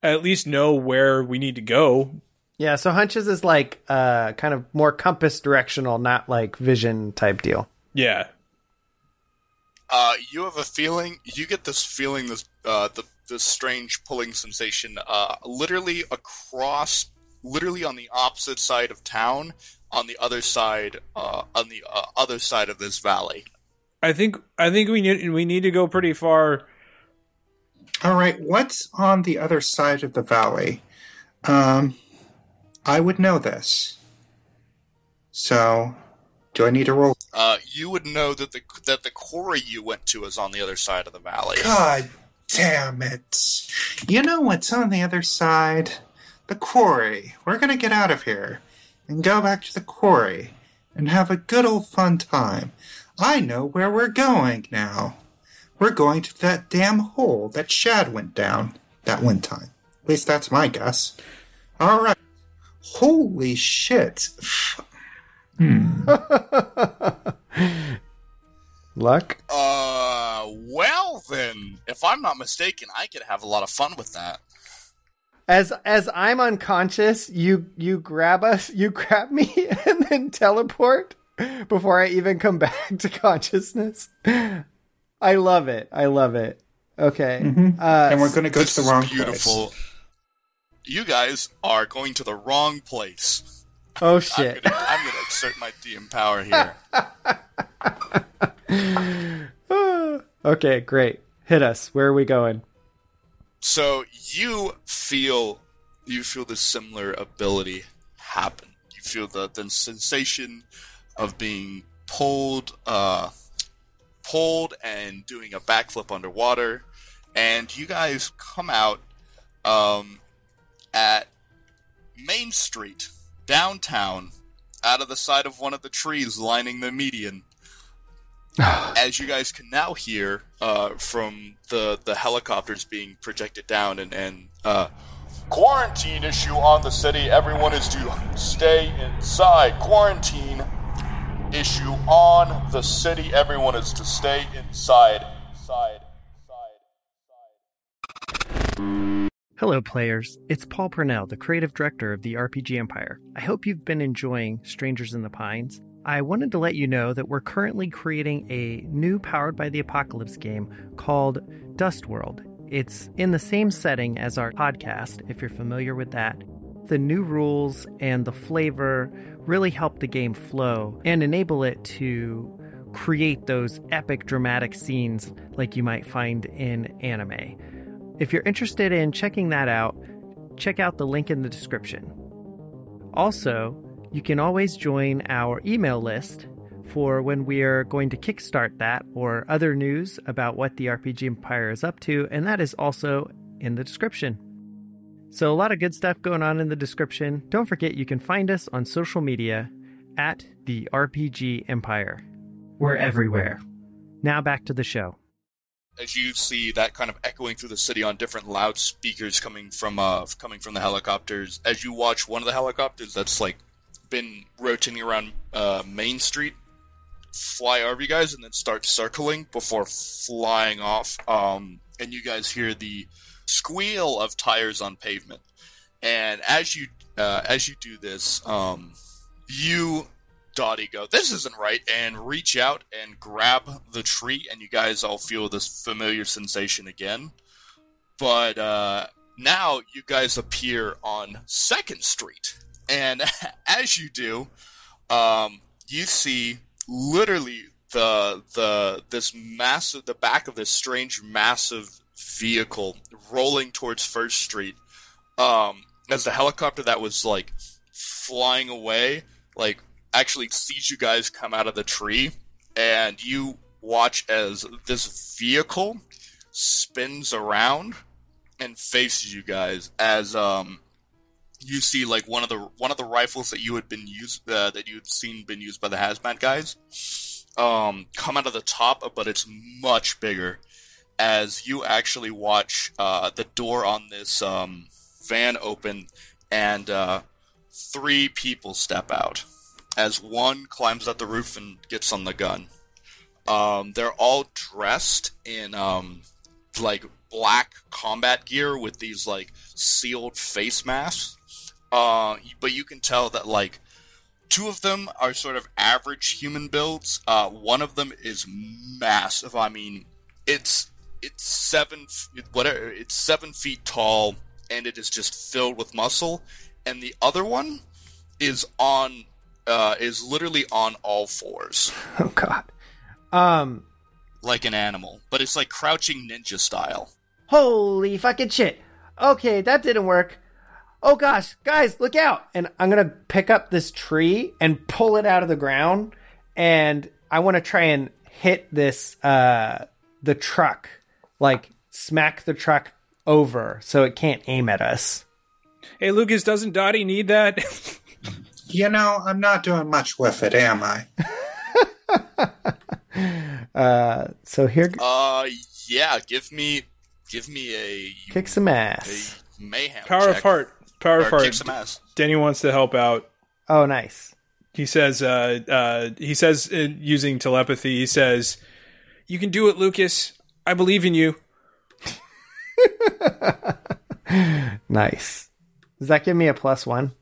Speaker 4: I at least know where we need to go.
Speaker 1: Yeah, so hunches is like uh kind of more compass directional, not like vision type deal.
Speaker 4: Yeah.
Speaker 2: Uh, you have a feeling. You get this feeling, this uh, the this strange pulling sensation, uh, literally across, literally on the opposite side of town, on the other side, uh, on the uh, other side of this valley.
Speaker 4: I think I think we need we need to go pretty far.
Speaker 3: All right, what's on the other side of the valley? Um, I would know this. So, do I need a roll?
Speaker 2: Uh, you would know that the that the quarry you went to is on the other side of the valley.
Speaker 3: God damn it. You know what's on the other side? The quarry. We're gonna get out of here and go back to the quarry and have a good old fun time. I know where we're going now. we're going to that damn hole that Shad went down that one time. At least that's my guess. All right. Holy shit.
Speaker 1: Luck?
Speaker 2: Uh, well then, if I'm not mistaken, I could have a lot of fun with that.
Speaker 1: As as I'm unconscious, you you grab us, you grab me, and then teleport before I even come back to consciousness. I love it. I love it. Okay. Uh,
Speaker 3: and we're going to go to the wrong
Speaker 2: beautiful.
Speaker 3: place.
Speaker 2: You guys are going to the wrong place.
Speaker 1: Oh
Speaker 2: I'm
Speaker 1: shit.
Speaker 2: gonna, I'm gonna exert my DM power here.
Speaker 1: okay, great. Hit us. Where are we going?
Speaker 2: So you feel you feel the similar ability happen. You feel the, the sensation of being pulled uh pulled and doing a backflip underwater and you guys come out um at Main Street downtown out of the side of one of the trees lining the median as you guys can now hear uh, from the the helicopters being projected down and and uh, quarantine issue on the city. Everyone is to stay inside. Quarantine issue on the city. Everyone is to stay inside. Inside.
Speaker 1: Hello, players. It's Paul Purnell, the creative director of the RPG Empire. I hope you've been enjoying Strangers in the Pines. I wanted to let you know that we're currently creating a new Powered by the Apocalypse game called Dust World. It's in the same setting as our podcast, if you're familiar with that. The new rules and the flavor really help the game flow and enable it to create those epic dramatic scenes like you might find in anime. If you're interested in checking that out, check out the link in the description. Also, you can always join our email list for when we are going to kickstart that or other news about what the RPG Empire is up to, and that is also in the description. So, a lot of good stuff going on in the description. Don't forget you can find us on social media at the RPG Empire. We're everywhere. Now back to the show.
Speaker 2: As you see that kind of echoing through the city on different loudspeakers coming from uh coming from the helicopters as you watch one of the helicopters that's like been rotating around uh main street fly over you guys and then start circling before flying off um and you guys hear the squeal of tires on pavement. And as you uh, as you do this um you Dottie go, this isn't right, and reach out and grab the tree, and you guys all feel this familiar sensation again. But uh, now you guys appear on Second Street, and as you do, um, you see literally the the this massive the back of this strange massive vehicle rolling towards First Street. Um, as the helicopter that was like flying away, like actually sees you guys come out of the tree, and you watch as this vehicle spins around and faces you guys as um you see like one of the one of the rifles that you had been used uh, that you had seen been used by the hazmat guys um come out of the top but it's much bigger as you actually watch uh the door on this um van open and uh three people step out as one climbs up the roof and gets on the gun. Um, they're all dressed in um, like black combat gear with these like sealed face masks. Uh, but you can tell that like two of them are sort of average human builds. Uh, one of them is massive. I mean, it's it's seven whatever. It's seven feet tall and it is just filled with muscle. And the other one is on uh, is literally on all fours,
Speaker 1: Oh god. Um
Speaker 2: like an animal, but it's like crouching ninja style.
Speaker 1: holy fucking shit. Okay, that didn't work. Oh gosh, guys, look out. And I'm going to pick up this tree and pull it out of the ground and I want to try and hit this uh the truck. Like smack the truck over so it can't aim at us.
Speaker 4: Hey, Lucas, doesn't Dottie need that?
Speaker 3: You know, I'm not doing much with it, am I?
Speaker 1: Uh, so here,
Speaker 2: Uh, yeah. Give me, give me a
Speaker 1: kick some ass.
Speaker 2: a mayhem.
Speaker 4: Power
Speaker 2: check.
Speaker 4: of heart. Power
Speaker 2: Or
Speaker 4: of heart.
Speaker 2: kick some ass.
Speaker 4: Danny wants to help out.
Speaker 1: Oh, nice.
Speaker 4: He says, uh, uh, he says, uh, using telepathy, he says, "You can do it, Lucas. I believe in you."
Speaker 1: Nice. Does that give me a plus one?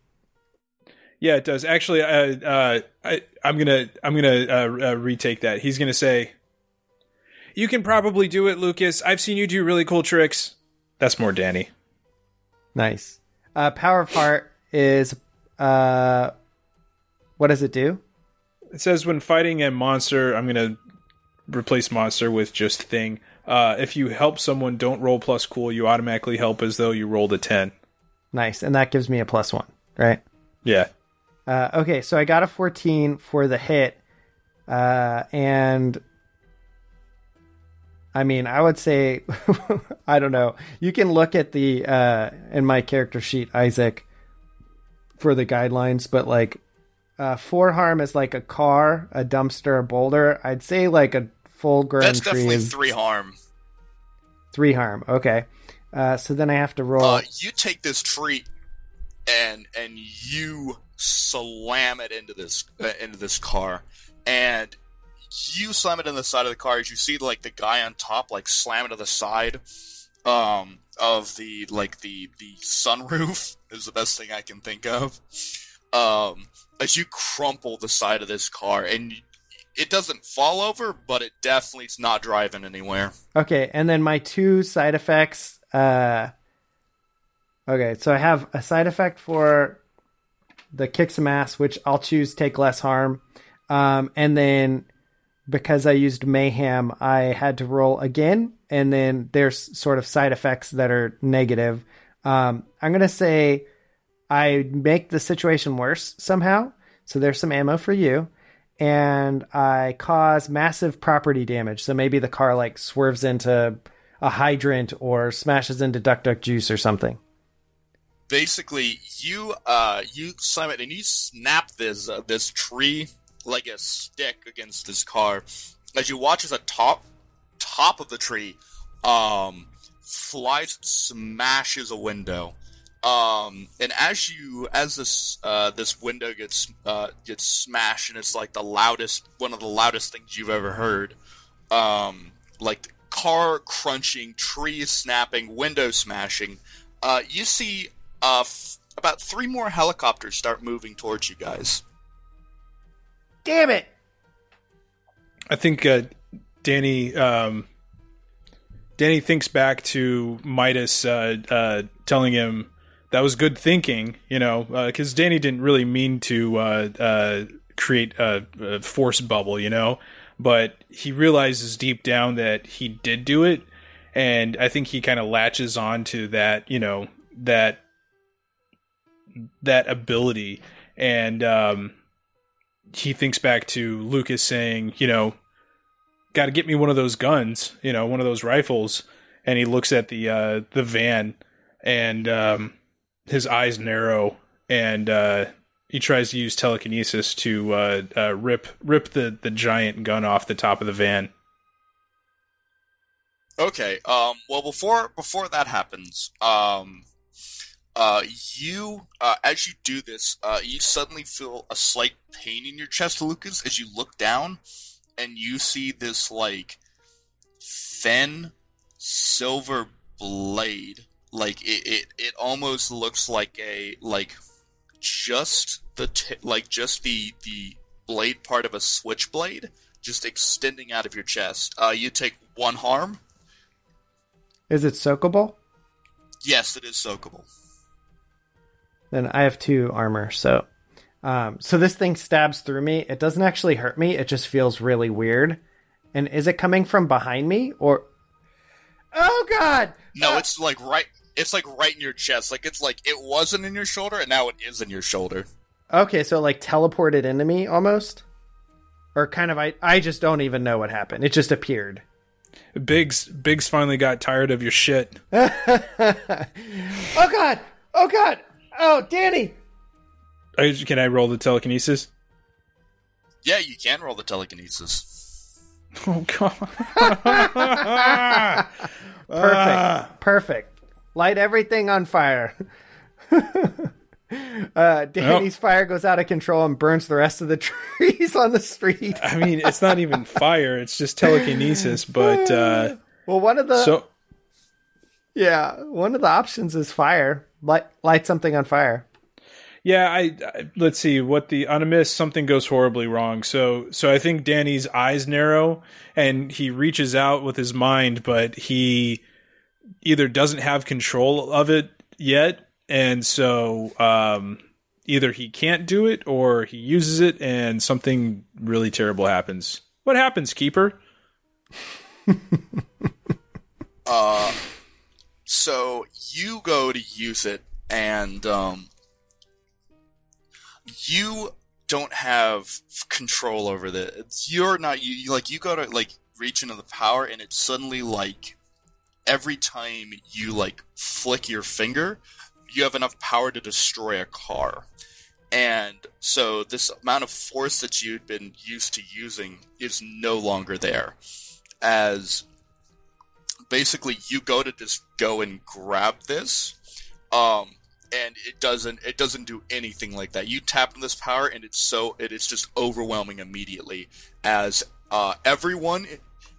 Speaker 4: Yeah, it does. Actually, uh, uh, I, I'm gonna, I'm gonna uh, uh, retake that. He's gonna say, "You can probably do it, Lucas. I've seen you do really cool tricks." That's more Danny.
Speaker 1: Nice. Uh, Power of Heart is uh, what does it do?
Speaker 4: It says when fighting a monster, I'm gonna replace monster with just thing. Uh, if you help someone, don't roll plus cool. You automatically help as though you rolled a ten.
Speaker 1: Nice, and that gives me a plus one, right?
Speaker 4: Yeah.
Speaker 1: Uh, okay, so I got a 14 for the hit, uh, and I mean, I would say, I don't know. You can look at the uh, in my character sheet, Isaac, for the guidelines, but like uh, four harm is like a car, a dumpster, a boulder. I'd say like a full grown
Speaker 2: That's
Speaker 1: tree
Speaker 2: definitely
Speaker 1: is
Speaker 2: three harm.
Speaker 1: three harm. Okay, uh, so then I have to roll.
Speaker 2: Uh, you take this tree and and you slam it into this uh, into this car, and you slam it in the side of the car. As you see, like the guy on top, like slam it to the side um, of the like the the sunroof is the best thing I can think of. Um, as you crumple the side of this car, and it doesn't fall over, but it definitely is not driving anywhere.
Speaker 1: Okay, and then my two side effects. Uh, okay, so I have a side effect for the kick some ass, which I'll choose take less harm. Um, and then because I used mayhem, I had to roll again, and then there's sort of side effects that are negative. Um, I'm gonna say I make the situation worse somehow. So there's some ammo for you and I cause massive property damage. So maybe the car like swerves into a hydrant or smashes into Duck Duck Juice or something.
Speaker 2: Basically you uh you it and you snap this uh, this tree like a stick against this car. As you watch as the top top of the tree um flies smashes a window. Um and as you as this uh this window gets uh gets smashed and it's like the loudest one of the loudest things you've ever heard um like car crunching trees snapping window smashing uh you see uh, f- about three more helicopters start moving towards you guys.
Speaker 1: Damn it!
Speaker 4: I think uh, Danny um, Danny thinks back to Midas uh, uh, telling him that was good thinking, you know, because Danny didn't really mean to uh, uh, create a, a force bubble, you know, but he realizes deep down that he did do it, and I think he kind of latches on to that, you know, that that ability, and um, he thinks back to Lucas saying, you know, got to get me one of those guns, you know, one of those rifles. And he looks at the uh, the van, and um, his eyes narrow, and uh, he tries to use telekinesis to uh, uh, rip rip the, the giant gun off the top of the van.
Speaker 2: Okay. Um. Well, before before that happens, um, uh, you uh, as you do this, uh, you suddenly feel a slight pain in your chest, Lucas, as you look down, and you see this like thin silver blade. Like it, it, it almost looks like a like just the t- like just the the blade part of a switchblade just extending out of your chest. Uh, you take one harm.
Speaker 1: Is it soakable?
Speaker 2: Yes, it is soakable.
Speaker 1: Then I have two armor, so um, so this thing stabs through me. It doesn't actually hurt me. It just feels really weird. And is it coming from behind me or? Oh God!
Speaker 2: No,
Speaker 1: Ah!
Speaker 2: it's like right. It's like right in your chest. Like it's like it wasn't in your shoulder, and now it is in your shoulder.
Speaker 1: Okay, so like teleported into me almost, or kind of. I I just don't even know what happened. It just appeared.
Speaker 4: Biggs Biggs finally got tired of your shit.
Speaker 1: oh God! Oh God! Oh, Danny!
Speaker 4: Can I roll the telekinesis?
Speaker 2: Yeah, you can roll the telekinesis.
Speaker 4: Oh god.
Speaker 1: Perfect. Perfect. Light everything on fire. uh, Danny's fire goes out of control and burns the rest of the trees on the street.
Speaker 4: I mean, it's not even fire; it's just telekinesis. But uh,
Speaker 1: Well, one of the
Speaker 4: so
Speaker 1: yeah, one of the options is fire. Light light something on fire.
Speaker 4: yeah, I, I let's see what the on a miss something goes horribly wrong. So so I think Danny's eyes narrow and he reaches out with his mind, but he either doesn't have control of it yet, and so um, either he can't do it or he uses it and something really terrible happens. What happens, keeper?
Speaker 2: Uh, so you go to use it, and um, you don't have control over the. You're not you like you go to like reach into the power, and it's suddenly like every time you like flick your finger, you have enough power to destroy a car. And so this amount of force that you'd been used to using is no longer there. As basically you go to just go and grab this um and it doesn't it doesn't do anything like that. You tap on this power and it's so it is just overwhelming immediately. As uh everyone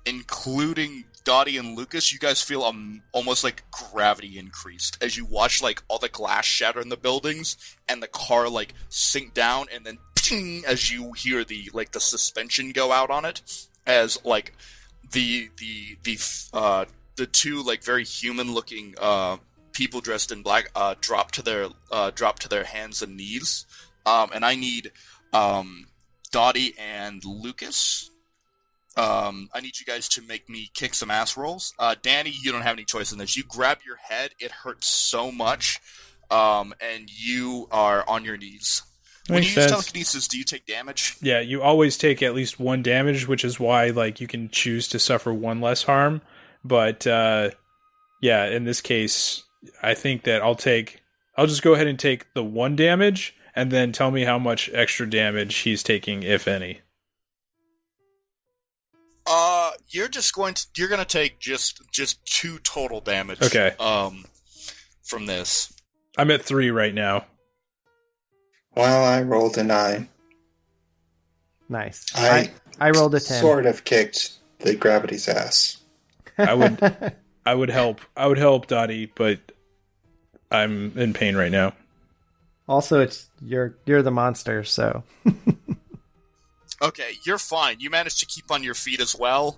Speaker 2: including Dottie and Lucas, you guys feel um, almost like gravity increased. As you watch like all the glass shatter in the buildings and the car like sink down and then ping, as you hear the like the suspension go out on it as like the the the uh the two like very human looking uh people dressed in black uh drop to their uh drop to their hands and knees um and I need um Dottie and Lucas um, I need you guys to make me kick some ass rolls. Uh, Danny, you don't have any choice in this. You grab your head; it hurts so much, um, and you are on your knees. When you
Speaker 4: Makes
Speaker 2: use
Speaker 4: sense.
Speaker 2: telekinesis, do you take damage?
Speaker 4: Yeah, you always take at least one damage, which is why like you can choose to suffer one less harm. But uh yeah, in this case, I think that I'll take I'll just go ahead and take the one damage and then tell me how much extra damage he's taking, if any.
Speaker 2: Uh, you're just going to you're going to take just just two total damage.
Speaker 4: Okay.
Speaker 2: Um, from this.
Speaker 4: I'm at three right now.
Speaker 3: Well, I rolled a nine.
Speaker 1: Nice.
Speaker 3: I,
Speaker 1: I I rolled a ten.
Speaker 3: sort of kicked the gravity's ass.
Speaker 4: I would I would help. I would help Dottie, but I'm in pain right now.
Speaker 1: Also, it's you're you're the monster, so
Speaker 2: Okay, you're fine. You managed to keep on your feet as well.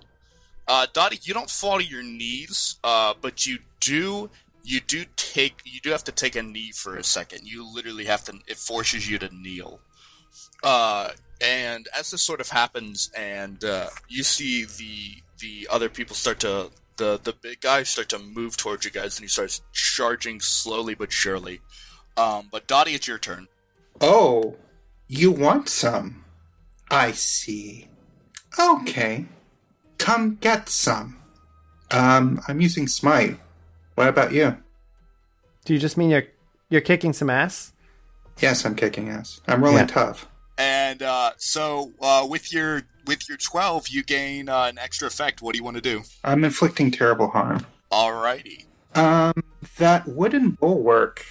Speaker 2: Uh, Dottie, you don't fall to your knees, uh, but you do you do take you do have to take a knee for a second. You literally have to. It forces you to kneel. Uh, and as this sort of happens, and uh, you see the the other people start to the the big guy start to move towards you guys, and he starts charging slowly but surely. Um, but Dottie, it's your turn.
Speaker 3: Oh, you want some? I see. Okay. Come get some. Um, I'm using smite. What about you?
Speaker 1: do you just mean you're you're kicking some ass?
Speaker 3: Yes, I'm kicking ass. I'm really
Speaker 1: Yeah.
Speaker 3: tough.
Speaker 2: And uh, so uh, with your with your twelve, you gain uh, an extra effect. What do you want to do?
Speaker 3: I'm inflicting terrible harm.
Speaker 2: Alrighty.
Speaker 3: Um, that wooden bulwark.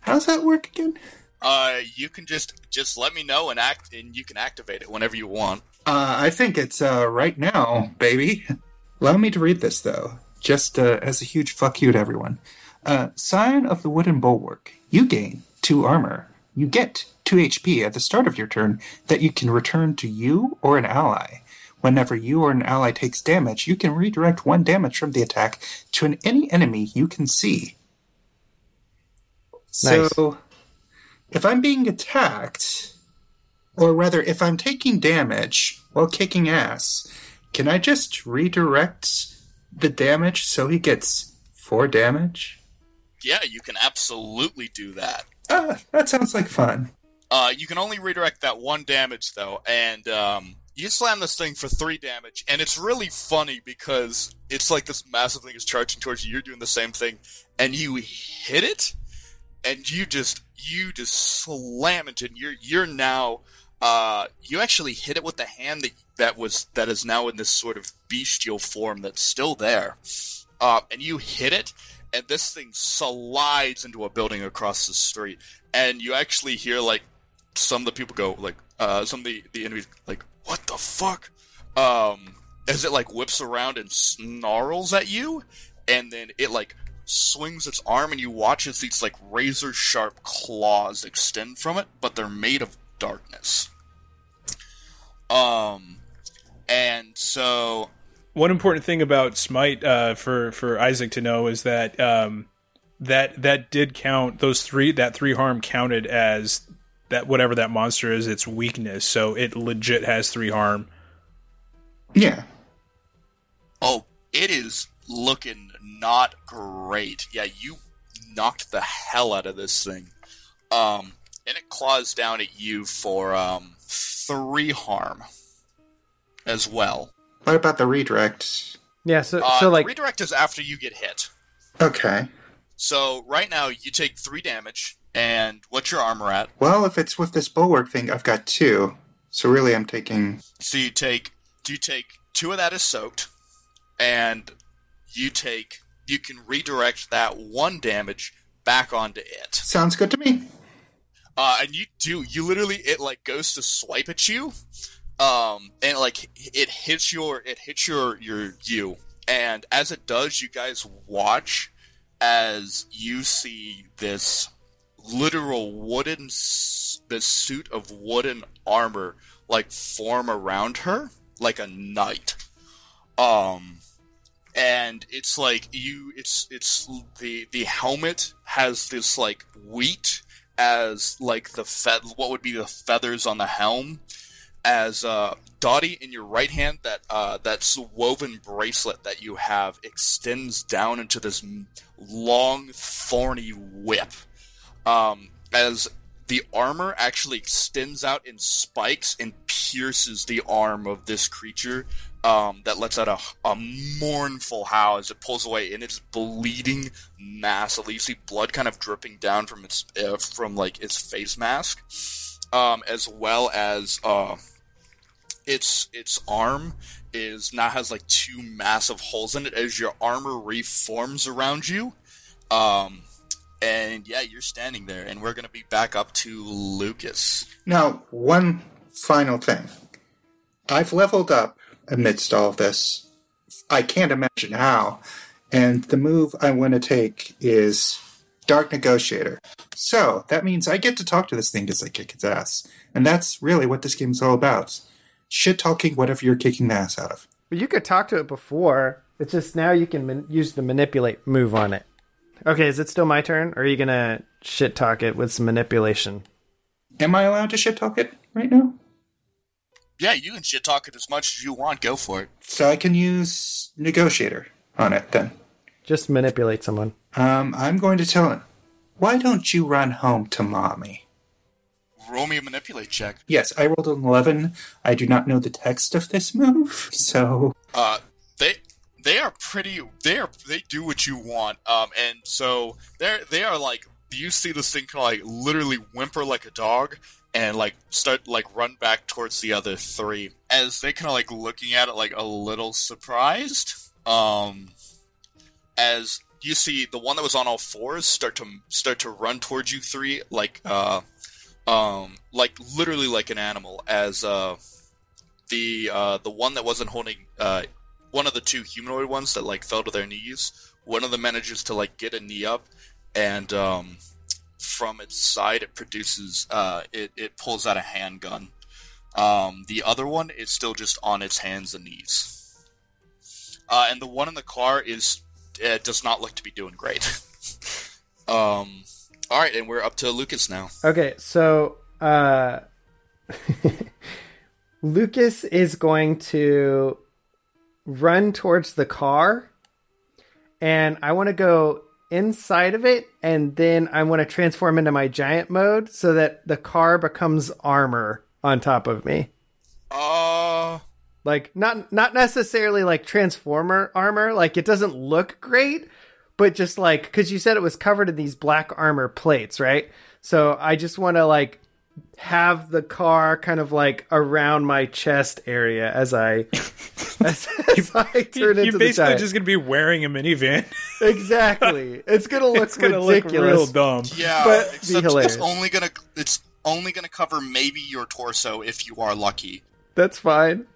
Speaker 3: How's that work again?
Speaker 2: Uh, you can just just let me know and act, and you can activate it whenever you want.
Speaker 3: Uh, I think it's uh right now, baby. Allow me to read this though, just uh, as a huge fuck you to everyone. Uh, sign of the wooden bulwark. You gain two armor. You get two HP at the start of your turn that you can return to you or an ally. Whenever you or an ally takes damage, you can redirect one damage from the attack to an, any enemy you can see. Nice. So, if I'm being attacked, or rather, if I'm taking damage while kicking ass, can I just redirect the damage so he gets four damage?
Speaker 2: Yeah, you can absolutely do that.
Speaker 3: Ah, that sounds like fun.
Speaker 2: Uh, you can only redirect that one damage though, and um, you slam this thing for three damage, and it's really funny because it's like this massive thing is charging towards you. You're doing the same thing, and you hit it, and you just you just slam it, and you're you're now Uh, you actually hit it with the hand that that was that is now in this sort of bestial form that's still there. Uh, and you hit it, and this thing slides into a building across the street. And you actually hear like some of the people go like uh, some of the the enemies like what the fuck um as it like whips around and snarls at you and then it like swings its arm and you watch as these like razor sharp claws extend from it but they're made of darkness um and so
Speaker 4: One important thing about Smite uh, for for Isaac to know is that um, that that did count those three that three harm counted as that whatever that monster is its weakness. So it legit has three harm.
Speaker 3: Yeah.
Speaker 2: Oh, it is looking not great. Yeah, you knocked the hell out of this thing. Um, and it claws down at you for um three harm as well.
Speaker 3: What about the redirect?
Speaker 1: Yeah, so
Speaker 2: Uh,
Speaker 1: so like
Speaker 2: redirect is after you get hit.
Speaker 3: Okay.
Speaker 2: So right now you take three damage, and what's your armor at?
Speaker 3: Well, if it's with this bulwark thing, I've got two. So really, I'm taking.
Speaker 2: So you take do you take two of that is soaked, and you take you can redirect that one damage back onto it.
Speaker 3: Sounds good to me.
Speaker 2: Uh, and you do you literally it like goes to swipe at you, um, and like it hits your it hits your your you, and as it does, you guys watch as you see this literal wooden this suit of wooden armor like form around her like a knight. Um, and it's like you it's it's the the helmet has this like wheat as like the fe- what would be the feathers on the helm as uh Dottie in your right hand that uh that woven bracelet that you have extends down into this long thorny whip. Um as the armor actually extends out in spikes and pierces the arm of this creature um, that lets out a, a mournful howl as it pulls away, and it's bleeding massively. You see blood kind of dripping down from its uh, from like its face mask, um, as well as uh, its its arm is now has like two massive holes in it as your armor reforms around you. Um, and yeah, you're standing there, and we're gonna be back up to Lucas.
Speaker 3: Now, one final thing. I've leveled up amidst all of this. I can't imagine how. And the move I want to take is Dark Negotiator. So that means I get to talk to this thing as I kick its ass. And that's really what this game is all about. Shit talking whatever you're kicking the ass out of.
Speaker 1: But you could talk to it before. It's just now you can man- use the manipulate move on it. Okay, is it still my turn, or are you gonna shit talk it with some manipulation?
Speaker 3: Am I allowed to shit talk it right now?
Speaker 2: Yeah, you can shit talk it as much as you want. Go for it.
Speaker 3: So I can use Negotiator on it then.
Speaker 1: Just manipulate someone.
Speaker 3: Um, I'm going to tell him. why don't you run home to mommy?
Speaker 2: Roll me a manipulate check.
Speaker 3: Yes, I rolled an 11. I do not know the text of this move, so.
Speaker 2: Uh, they they are pretty. They are they do what you want. Um, and so they're they are like you see this thing kind of like literally whimper like a dog and like start like run back towards the other three as they kind of like looking at it like a little surprised. Um, as you see the one that was on all fours start to start to run towards you three like uh um like literally like an animal as uh the uh the one that wasn't holding uh one of the two humanoid ones that like fell to their knees one of them manages to like get a knee up and um from its side it produces uh it, it pulls out a handgun. Um the other one is still just on its hands and knees. Uh and the one in the car is uh, does not look to be doing great. Um all right and we're up to lucas now.
Speaker 1: Okay, so uh Lucas is going to run towards the car and I want to go inside of it and then I want to transform into my giant mode so that the car becomes armor on top of me.
Speaker 2: uh
Speaker 1: Like not not necessarily like transformer armor, like it doesn't look great, but just like cuz you said it was covered in these black armor plates, right? So I just want to like have the car kind of like around my chest area as I as, as I turn
Speaker 4: You're
Speaker 1: into the
Speaker 4: basically
Speaker 1: giant.
Speaker 4: just gonna be wearing a minivan.
Speaker 1: exactly. It's gonna look
Speaker 4: it's gonna look
Speaker 1: ridiculous.
Speaker 4: real dumb.
Speaker 2: Yeah,
Speaker 1: But be hilarious.
Speaker 2: it's only gonna it's only gonna cover maybe your torso if you are lucky.
Speaker 1: That's fine.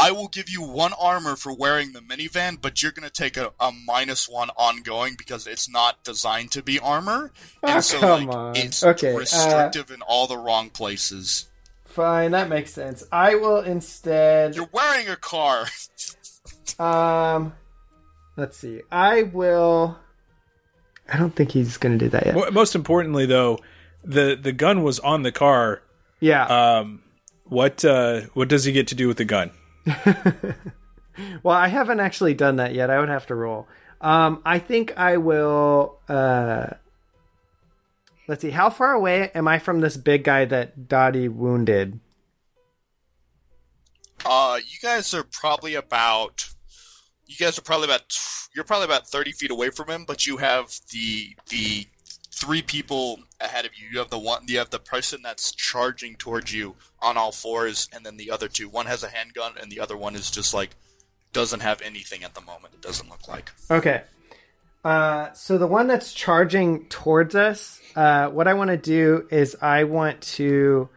Speaker 2: I will give you one armor for wearing the minivan, but you're gonna take a, a minus one ongoing because it's not designed to be armor, and
Speaker 1: Oh,
Speaker 2: so
Speaker 1: come
Speaker 2: like
Speaker 1: on.
Speaker 2: it's
Speaker 1: Okay, uh,
Speaker 2: restrictive in all the wrong places.
Speaker 1: Fine, that makes sense. I will instead
Speaker 2: You're wearing a car.
Speaker 1: um let's see. I will I don't think he's gonna do that yet.
Speaker 4: Most importantly, though, the the gun was on the car.
Speaker 1: Yeah.
Speaker 4: Um, what uh, what does he get to do with the gun?
Speaker 1: Well, I haven't actually done that yet. I would have to roll. Um, I think I will. Uh, let's see. How far away am I from this big guy that Dottie wounded?
Speaker 2: Uh, you guys are probably about. You guys are probably about. You're probably about thirty feet away from him, but you have the the three people ahead of you. You have the one. You have the person that's charging towards you on all fours, and then the other two. One has a handgun, and the other one is just like doesn't have anything at the moment. It doesn't look like.
Speaker 1: Okay. Uh, so the one that's charging towards us, uh, what I want to do is I want to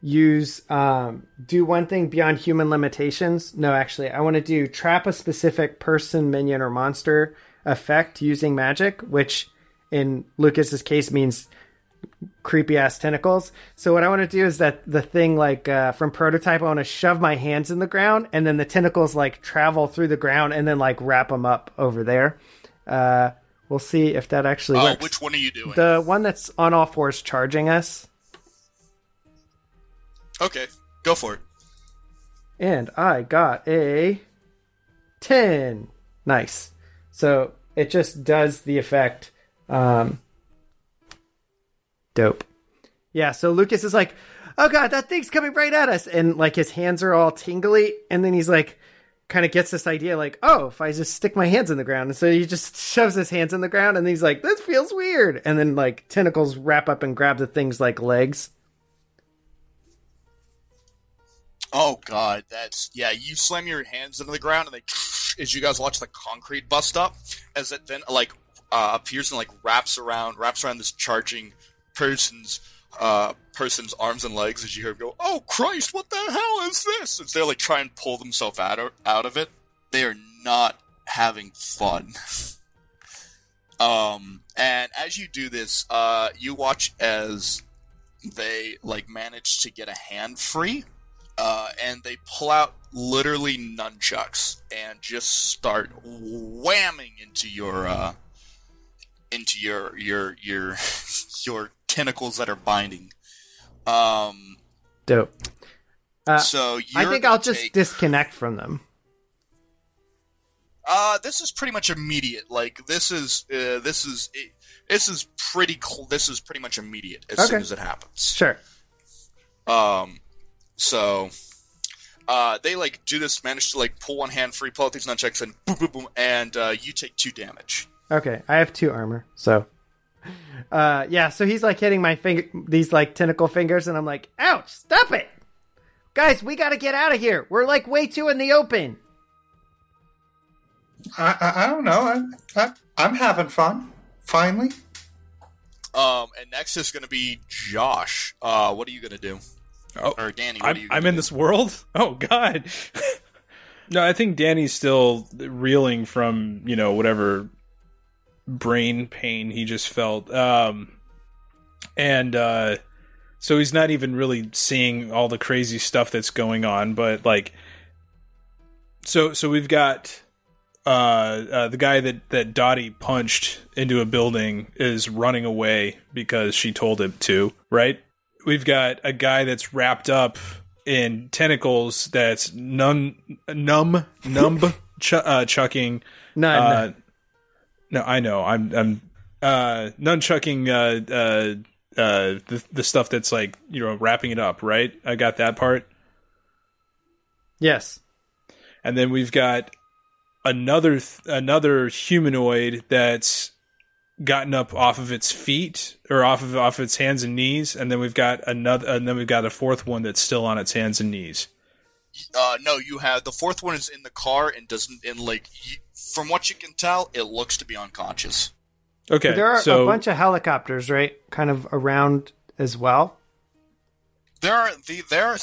Speaker 1: use um, do one thing beyond human limitations. No, actually, I want to do trap a specific person, minion, or monster effect using magic, which in Lucas's case means creepy ass tentacles. So what I want to do is that the thing like uh, from prototype, I want to shove my hands in the ground, and then the tentacles like travel through the ground, and then like wrap them up over there. Uh, we'll see if that actually
Speaker 2: Oh,
Speaker 1: works.
Speaker 2: which one are you doing?
Speaker 1: The one that's on all fours charging us,
Speaker 2: Okay, go for it.
Speaker 1: and I got a ten. Nice. So it just does the effect. Um, dope. Yeah. So Lucas is like, "Oh god, that thing's coming right at us," and like his hands are all tingly, and then he's like, kind of gets this idea like, "Oh, if I just stick my hands in the ground," and so he just shoves his hands in the ground, and he's like, "This feels weird," and then like tentacles wrap up and grab the thing's like legs.
Speaker 2: Oh god, that's yeah. You slam your hands into the ground, and they as you guys watch the concrete bust up, as it then like uh, appears and like wraps around, wraps around this charging person's uh person's arms and legs. As you hear him go, "Oh Christ, what the hell is this?" As they're like trying and pull themselves out of, out of it, they are not having fun. um, and as you do this, uh, you watch as they like manage to get a hand free uh, and they pull out literally nunchucks and just start whamming into your uh, into your your your your tentacles that are binding. Um,
Speaker 1: Dope. Uh,
Speaker 2: so
Speaker 1: I think I'll just
Speaker 2: take-
Speaker 1: disconnect from them.
Speaker 2: Uh, this is pretty much immediate. Like this is uh, this is this is pretty cl- this is pretty much immediate as soon as it happens.
Speaker 1: Sure.
Speaker 2: Um, so, uh, they like do this, manage to like pull one hand free, pull out these nunchucks, and boom, boom, boom, and uh, you take two damage.
Speaker 1: Okay, I have two armor, so uh yeah, so he's like hitting my finger these like tentacle fingers and I'm like, "Ouch, stop it." Guys, we got to get out of here. We're like way too in the open.
Speaker 3: I, I, I don't know. I, I, I'm having fun. Finally.
Speaker 2: Um, and next is going to be Josh. Uh, what are you going to do?
Speaker 4: Oh,
Speaker 2: Or Danny? What
Speaker 4: I'm,
Speaker 2: are you?
Speaker 4: I'm
Speaker 2: gonna
Speaker 4: in
Speaker 2: do?
Speaker 4: this world. Oh God. no, I think Danny's still reeling from you know whatever brain pain he just felt, um, and uh, so he's not even really seeing all the crazy stuff that's going on. But like, so so we've got uh, uh, the guy that that Dottie punched into a building is running away because she told him to, right? We've got a guy that's wrapped up in tentacles that's numb, numb, numb, ch- uh, chucking.
Speaker 1: None.
Speaker 4: No, I know. I'm, I'm, uh, nunchucking, uh, uh, uh, the, the stuff that's like, you know, wrapping it up, right? I got that part.
Speaker 1: yes.
Speaker 4: and then we've got another th- another humanoid that's gotten up off of its feet or off of off its hands and knees, and then we've got another, and then we've got a fourth one that's still on its hands and knees.
Speaker 2: Uh, no, you have the fourth one is in the car and doesn't. And like, you, from what you can tell, it looks to be unconscious.
Speaker 4: Okay,
Speaker 1: there are
Speaker 4: so
Speaker 1: a bunch of helicopters, right? Kind of around as well.
Speaker 2: There are the there are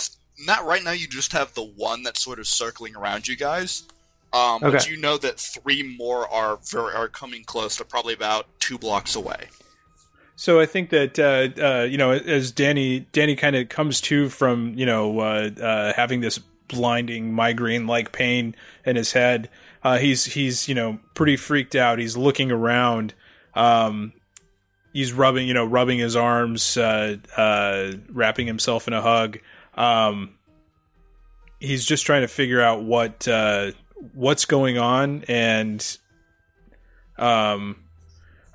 Speaker 2: not right now. You just have the one that's sort of circling around you guys. Um, but you know that three more are very, are coming close. They're probably about two blocks away.
Speaker 4: So I think that uh, uh, you know, as Danny Danny kind of comes to from you know uh, uh, having this blinding migraine like pain in his head, uh, he's he's you know pretty freaked out. He's looking around. Um, he's rubbing you know rubbing his arms, uh, uh, wrapping himself in a hug. Um, he's just trying to figure out what uh, what's going on and um.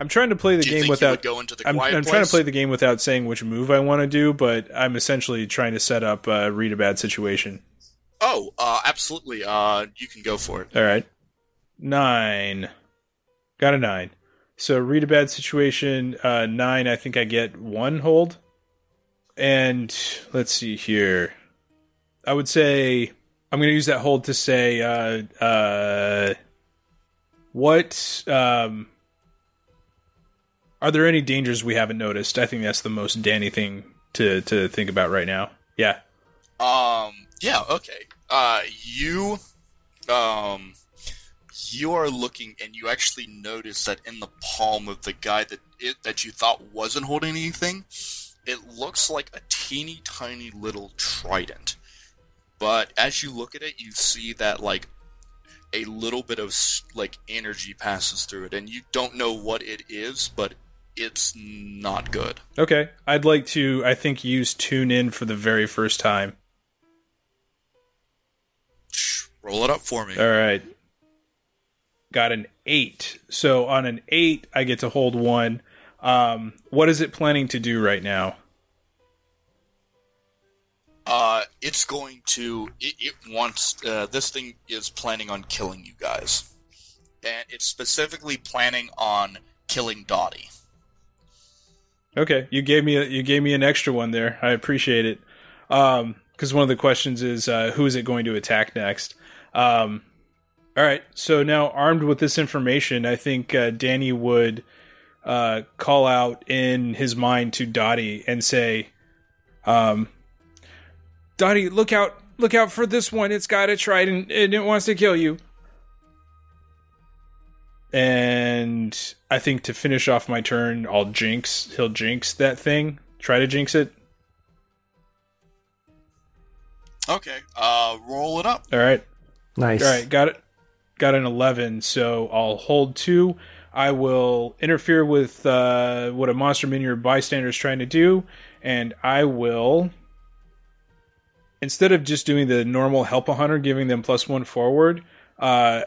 Speaker 4: I'm trying to play the game without
Speaker 2: you would go into the
Speaker 4: I'm, I'm trying to play the game without saying which move I want to do, but I'm essentially trying to set up uh, read a bad situation.
Speaker 2: Oh, uh, absolutely. Uh, you can go for it.
Speaker 4: All right, nine, got a nine. So read a bad situation. Uh, nine. I think I get one hold, and let's see here. I would say I'm going to use that hold to say uh, uh, what. Um, are there any dangers we haven't noticed? I think that's the most Danny thing to to think about right now. Yeah.
Speaker 2: Um. Yeah. Okay. Uh. You. Um. You are looking, and you actually notice that in the palm of the guy that it, that you thought wasn't holding anything, it looks like a teeny tiny little trident. But as you look at it, you see that like a little bit of like energy passes through it, and you don't know what it is, but it's not good.
Speaker 4: Okay. I'd like to. I think use tune in for the very first time.
Speaker 2: Roll it up for me.
Speaker 4: All right. Got an eight. So on an eight, I get to hold one. Um, what is it planning to do right now?
Speaker 2: Uh, it's going to. It, it wants. Uh, this thing is planning on killing you guys, and it's specifically planning on killing Dottie.
Speaker 4: Okay, you gave me a, you gave me an extra one there. I appreciate it. Um, because one of the questions is uh, who is it going to attack next? Um, all right. So now armed with this information, I think uh, Danny would uh, call out in his mind to Dottie and say, um, "Dottie, look out! Look out for this one! It's got a trident and it wants to kill you." And I think to finish off my turn, I'll jinx. He'll jinx that thing. Try to jinx it.
Speaker 2: Okay. Uh, roll it up.
Speaker 4: All right.
Speaker 1: Nice.
Speaker 4: All right. Got it. Got an 11. So I'll hold two. I will interfere with uh, what a monster minion or bystander is trying to do. And I will. Instead of just doing the normal help a hunter, giving them plus one forward, uh,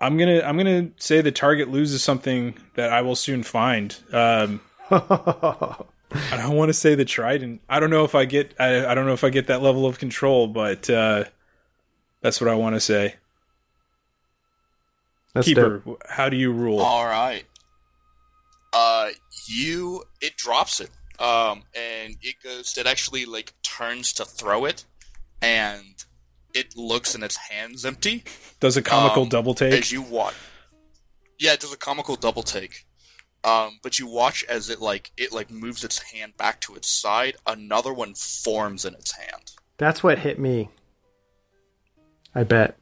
Speaker 4: I'm gonna I'm gonna say the target loses something that I will soon find. Um, I don't want to say the trident. I don't know if I get I, I don't know if I get that level of control, but uh, that's what I want to say.
Speaker 1: That's
Speaker 4: Keeper,
Speaker 1: dope.
Speaker 4: how do you rule?
Speaker 2: All right. Uh, you. It drops it. Um, and it goes. It actually like turns to throw it, and it looks and its hands empty.
Speaker 4: Does a comical
Speaker 2: um,
Speaker 4: double take?
Speaker 2: as you watch. Yeah, it does a comical double take. Um, but you watch as it like it like moves its hand back to its side. Another one forms in its hand.
Speaker 1: That's what hit me. I bet.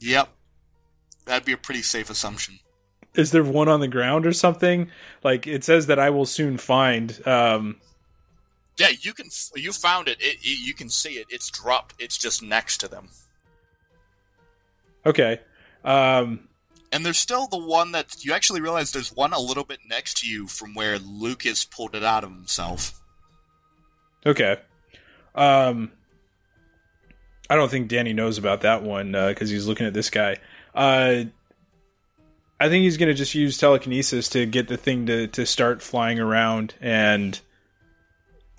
Speaker 2: Yep, that'd be a pretty safe assumption.
Speaker 4: Is there one on the ground or something? Like it says that I will soon find. Um,
Speaker 2: Yeah, you can. You found it. It, it. You can see it. It's dropped. It's just next to them.
Speaker 4: okay. Um,
Speaker 2: And there's still the one that you actually realize there's one a little bit next to you from where Lucas pulled it out of himself.
Speaker 4: Okay. Um, I don't think Danny knows about that one because he's looking at this guy. Uh, I think he's going to just use telekinesis to get the thing to, to start flying around and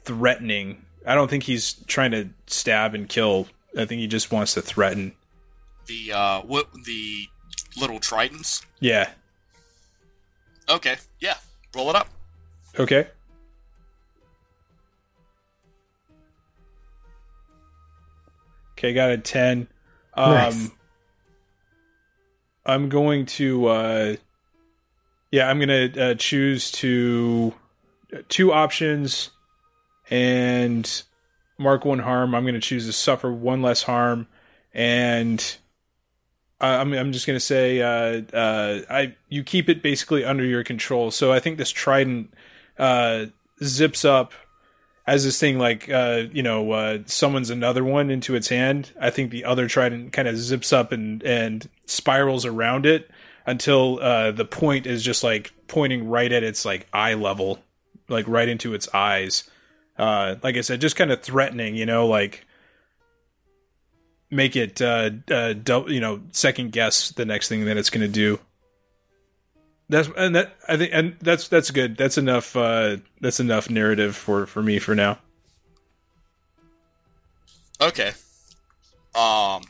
Speaker 4: threatening. I don't think he's trying to stab and kill. I think he just wants to threaten.
Speaker 2: The uh, what the little tridents.
Speaker 4: Yeah.
Speaker 2: Okay, yeah, roll it up.
Speaker 4: Okay. Okay, got a 10. Um,
Speaker 1: Nice.
Speaker 4: I'm going to, uh, yeah, I'm going to uh, choose to two options and mark one harm. I'm going to choose to suffer one less harm. And I- I'm, I'm just going to say, uh, uh, I, you keep it basically under your control. So I think this trident, uh, zips up as this thing like uh you know uh summons another one into its hand i think the other trident kind of zips up and and spirals around it until uh the point is just like pointing right at its like eye level like right into its eyes. Uh like i said just kind of threatening you know like make it uh uh dou- you know second guess the next thing that it's going to do that's and that I think and that's that's good. That's enough. Uh, that's enough narrative for for me for now.
Speaker 2: Okay. Um,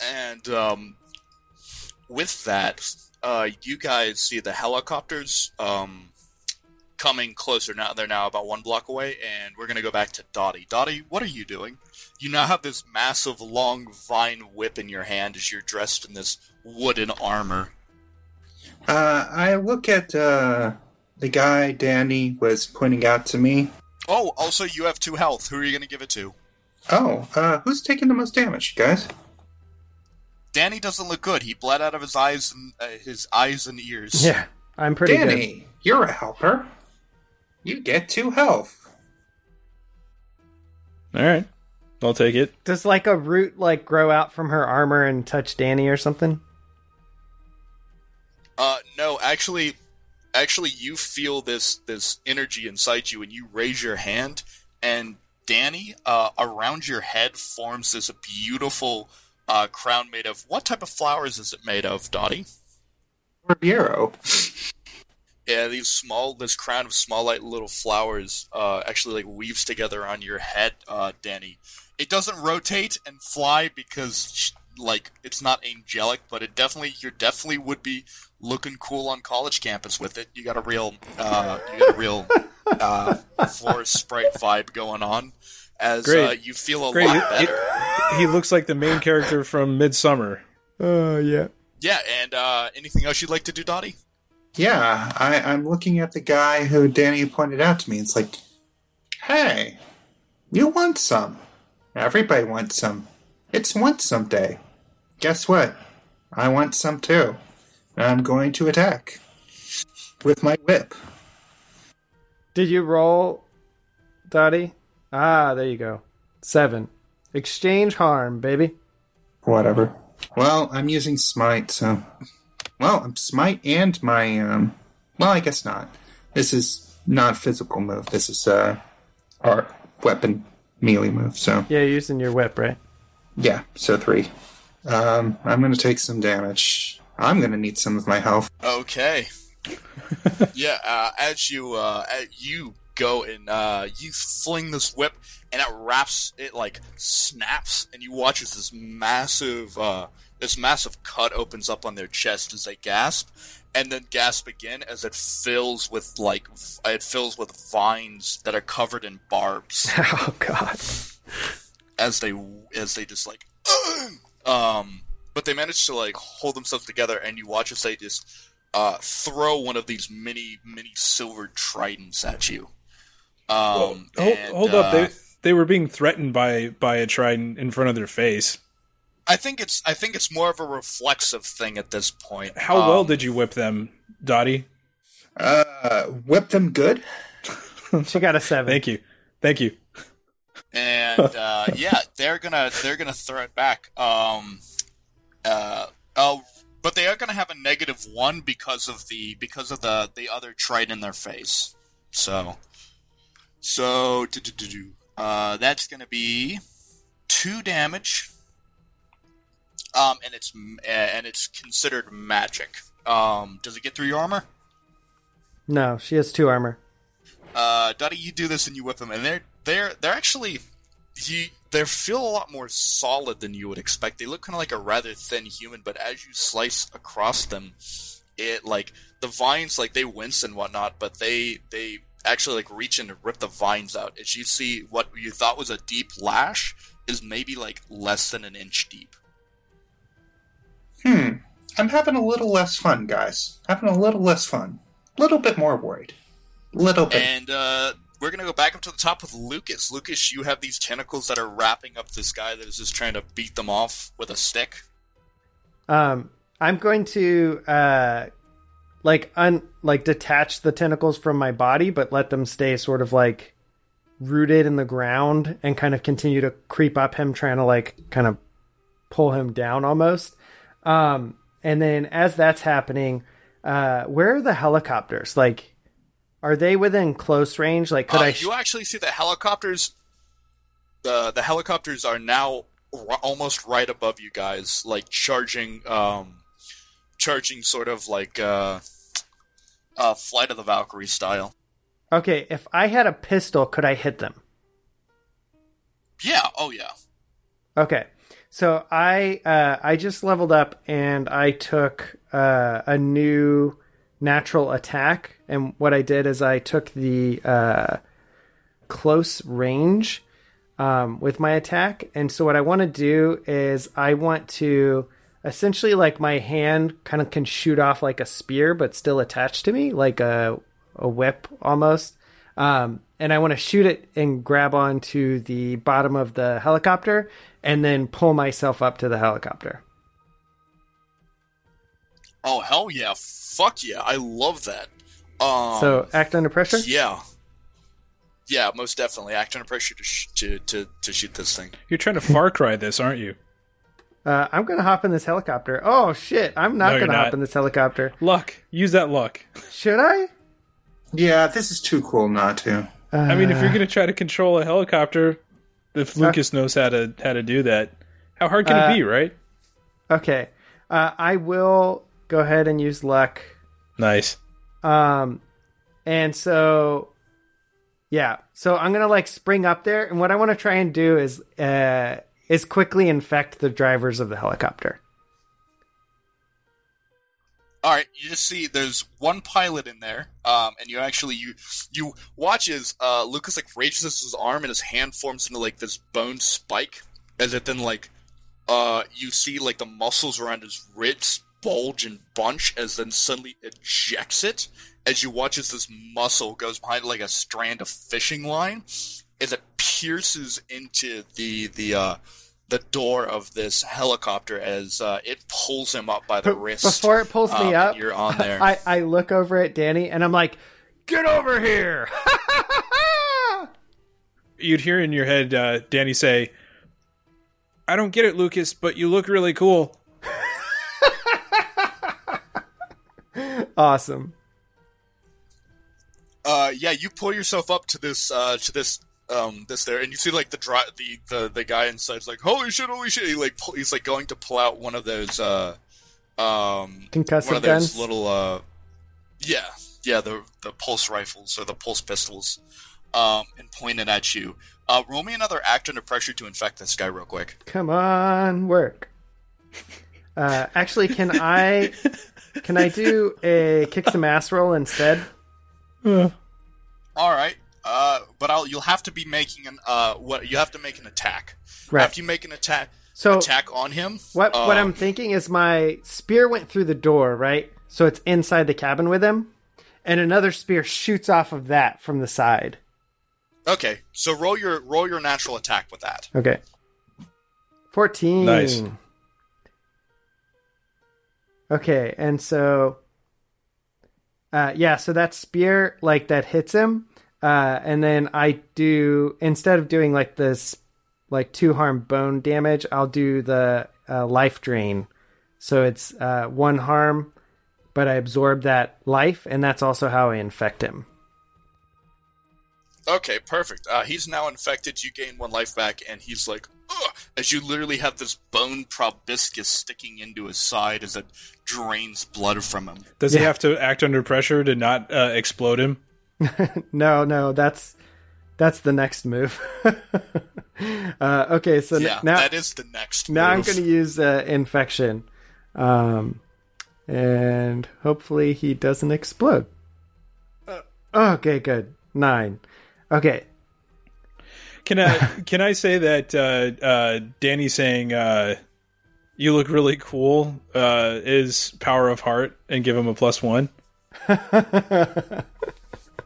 Speaker 2: and um, with that, uh, you guys see the helicopters um, coming closer now. They're now about one block away, and we're gonna go back to Dottie. Dottie, what are you doing? You now have this massive, long vine whip in your hand as you're dressed in this wooden armor.
Speaker 3: Uh, I look at uh, the guy Danny was pointing out to me.
Speaker 2: Oh, also you have two health. Who are you gonna give it to?
Speaker 3: Oh, uh, who's taking the most damage, guys?
Speaker 2: Danny doesn't look good. He bled out of his eyes and uh, his eyes and ears.
Speaker 1: Yeah, I'm pretty good.
Speaker 3: Danny, you're a helper. You get two health.
Speaker 4: All right, I'll take it.
Speaker 1: Does like a root like grow out from her armor and touch Danny or something?
Speaker 2: Actually, actually, you feel this this energy inside you, and you raise your hand, and Danny, uh, around your head forms this beautiful uh, crown made of what type of flowers is it made of, Dottie?
Speaker 3: Ribeiro.
Speaker 2: Yeah, these small, this crown of small, like little flowers, uh, actually like weaves together on your head, uh, Danny. It doesn't rotate and fly because, like, it's not angelic, but it definitely, you definitely would be looking cool on college campus with it. You got a real, uh, you got a real, uh, forest sprite vibe going on. As
Speaker 4: Great.
Speaker 2: Uh, you feel a
Speaker 4: Great.
Speaker 2: lot
Speaker 4: It-
Speaker 2: better.
Speaker 4: He looks like the main character from Midsummer.
Speaker 1: Oh yeah.
Speaker 2: yeah, and uh, anything else you'd like to do, Dottie?
Speaker 3: Yeah, I, I'm looking at the guy who Danny pointed out to me. It's like, hey, you want some. Everybody wants some. It's want some day. Guess what? I want some too. And I'm going to attack with my whip.
Speaker 1: Did you roll, Dottie? Ah, there you go. Seven. Exchange harm, baby.
Speaker 3: Whatever. Well, I'm using smite, so. Well, I'm smite and my um. Well, I guess not. This is not physical move. This is uh, art weapon melee move. So
Speaker 1: Yeah, you're using your whip, right?
Speaker 3: yeah, so three. Um, I'm gonna take some damage. I'm gonna need some of my health.
Speaker 2: Okay. yeah, uh, as you uh, as you go and uh, you fling this whip, and it wraps it like snaps, and you watch as this massive uh, this massive cut opens up on their chest as they gasp, and then gasp again as it fills with like v- it fills with vines that are covered in barbs
Speaker 1: Oh god.
Speaker 2: as they as they just like um but they manage to like hold themselves together and you watch as they just uh throw one of these mini mini silver tridents at you um
Speaker 4: hold,
Speaker 2: and,
Speaker 4: hold up,
Speaker 2: uh,
Speaker 4: they they were being threatened by by a trident in front of their face.
Speaker 2: i think it's i think it's more of a reflexive thing at this point
Speaker 4: How well
Speaker 2: Um,
Speaker 4: did you whip them, Dottie?
Speaker 3: Uh, whip them good.
Speaker 1: She got a seven.
Speaker 4: Thank you, thank you.
Speaker 2: and uh, yeah, they're gonna they're gonna throw it back. Um, uh, oh, but they are gonna have a negative one because of the because of the the other trite in their face. So, so. Uh, that's gonna be two damage. Um, and it's and it's considered magic. Um, does it get through your armor?
Speaker 1: No, she has two armor.
Speaker 2: uh, Dottie, you do this and you whip them, and they're they're they're actually you they feel a lot more solid than you would expect. They look kind of like a rather thin human, but as you slice across them, it like the vines like they wince and whatnot, but they they actually like reach in and rip the vines out. As you see, what you thought was a deep lash is maybe like less than an inch deep.
Speaker 3: Hmm. I'm having a little less fun, guys. Having a little less fun. A little bit more worried. Little bit.
Speaker 2: And uh, we're gonna go back up to the top with Lucas. Lucas, you have these tentacles that are wrapping up this guy that is just trying to beat them off with a stick.
Speaker 1: Um, I'm going to uh, like un like detach the tentacles from my body, but let them stay sort of like rooted in the ground and kind of continue to creep up him, trying to like kind of pull him down almost. Um, and then as that's happening, uh, where are the helicopters? Like, are they within close range? Like, could
Speaker 2: Uh,
Speaker 1: I? Sh-
Speaker 2: you actually see the helicopters. The the helicopters are now r- almost right above you guys, like charging, um, charging sort of like uh, uh, Flight of the Valkyrie style.
Speaker 1: okay, if I had a pistol, could I hit them?
Speaker 2: Yeah. Oh yeah.
Speaker 1: Okay. So I uh, I just leveled up and I took uh, a new natural attack, and what I did is I took the uh, close range um, with my attack, and so what I want to do is I want to essentially like my hand kind of can shoot off like a spear, but still attached to me, like a a whip almost. Um, and I want to shoot it and grab onto the bottom of the helicopter and then pull myself up to the helicopter.
Speaker 2: Oh hell yeah! Fuck yeah! I love that. Um,
Speaker 1: so act under pressure.
Speaker 2: yeah, yeah, most definitely. Act under pressure to sh- to, to to shoot this thing.
Speaker 4: You're trying to Far Cry this, aren't you?
Speaker 1: Uh, I'm gonna hop in this helicopter. Oh shit! I'm not
Speaker 4: No, you're
Speaker 1: gonna hop
Speaker 4: not.
Speaker 1: in this helicopter.
Speaker 4: Luck. Use that luck.
Speaker 1: Should I?
Speaker 3: yeah, this is too cool not to.
Speaker 4: I mean, if
Speaker 1: Uh.
Speaker 4: you're going to try to control a helicopter, if Lucas knows how to how to do that, how hard can
Speaker 1: Uh,
Speaker 4: it be, right?
Speaker 1: Okay. Uh, I will go ahead and use luck.
Speaker 4: Nice.
Speaker 1: Um, and so, yeah. So I'm gonna like spring up there, and what I want to try and do is uh is quickly infect the drivers of the helicopter.
Speaker 2: All right, you just see there's one pilot in there, um, and you actually you you watch as uh, Lucas like raises his arm and his hand forms into like this bone spike, as it then like uh, you see like the muscles around his wrists bulge and bunch, as then suddenly ejects it. As you watch as this muscle goes behind like a strand of fishing line, as it pierces into the the uh, the door of this helicopter as uh, it pulls him up by the wrist.
Speaker 1: Before it pulls
Speaker 2: Um,
Speaker 1: me up,
Speaker 2: you're on there.
Speaker 1: I I look over at Danny, and I'm like, "Get over here!"
Speaker 4: You'd hear in your head uh, Danny say, "I don't get it, Lucas, but you look really cool."
Speaker 1: Awesome.
Speaker 2: uh, yeah, you pull yourself up to this, uh, to this, um, this there, and you see like the dri- the, the the guy inside's like, holy shit, holy shit! He like pull- he's like going to pull out one of those, uh, um,
Speaker 1: Concussive
Speaker 2: one of those
Speaker 1: guns?
Speaker 2: little, uh, yeah, yeah, the the pulse rifles or the pulse pistols, um, and point it at you. Uh, roll me another act under pressure to infect this guy real quick.
Speaker 1: Come on, work. Uh, actually, can I can I do a kick some ass roll instead?
Speaker 2: All right. Uh, but I'll you'll have to be making an uh what you have to make an attack.
Speaker 1: Right.
Speaker 2: After you make an attack
Speaker 1: So
Speaker 2: attack on him.
Speaker 1: what what
Speaker 2: um,
Speaker 1: I'm thinking is my spear went through the door, right? So it's inside the cabin with him, and another spear shoots off of that from the side.
Speaker 2: Okay, so roll your roll your natural attack with that.
Speaker 1: Okay. 14.
Speaker 4: Nice.
Speaker 1: Okay, and so uh yeah, so that spear like that hits him. Uh and then I do instead of doing like this like two harm bone damage, I'll do the uh, life drain. So it's uh one harm but I absorb that life and that's also how I infect him.
Speaker 2: Okay, perfect. Uh, he's now infected. You gain one life back, and he's like, Ugh! as you literally have this bone proboscis sticking into his side as it drains blood from him.
Speaker 4: Does he have to act under pressure to not uh, explode him?
Speaker 1: No, no, that's that's the next move. uh okay, so n-
Speaker 2: yeah,
Speaker 1: now
Speaker 2: that is the next.
Speaker 1: Now I'm going to use uh, infection. Um, and hopefully he doesn't explode. Uh, okay, good. Nine. Okay.
Speaker 4: Can I can I say that uh, uh, Danny saying uh, you look really cool uh, is power of heart and give him a plus one?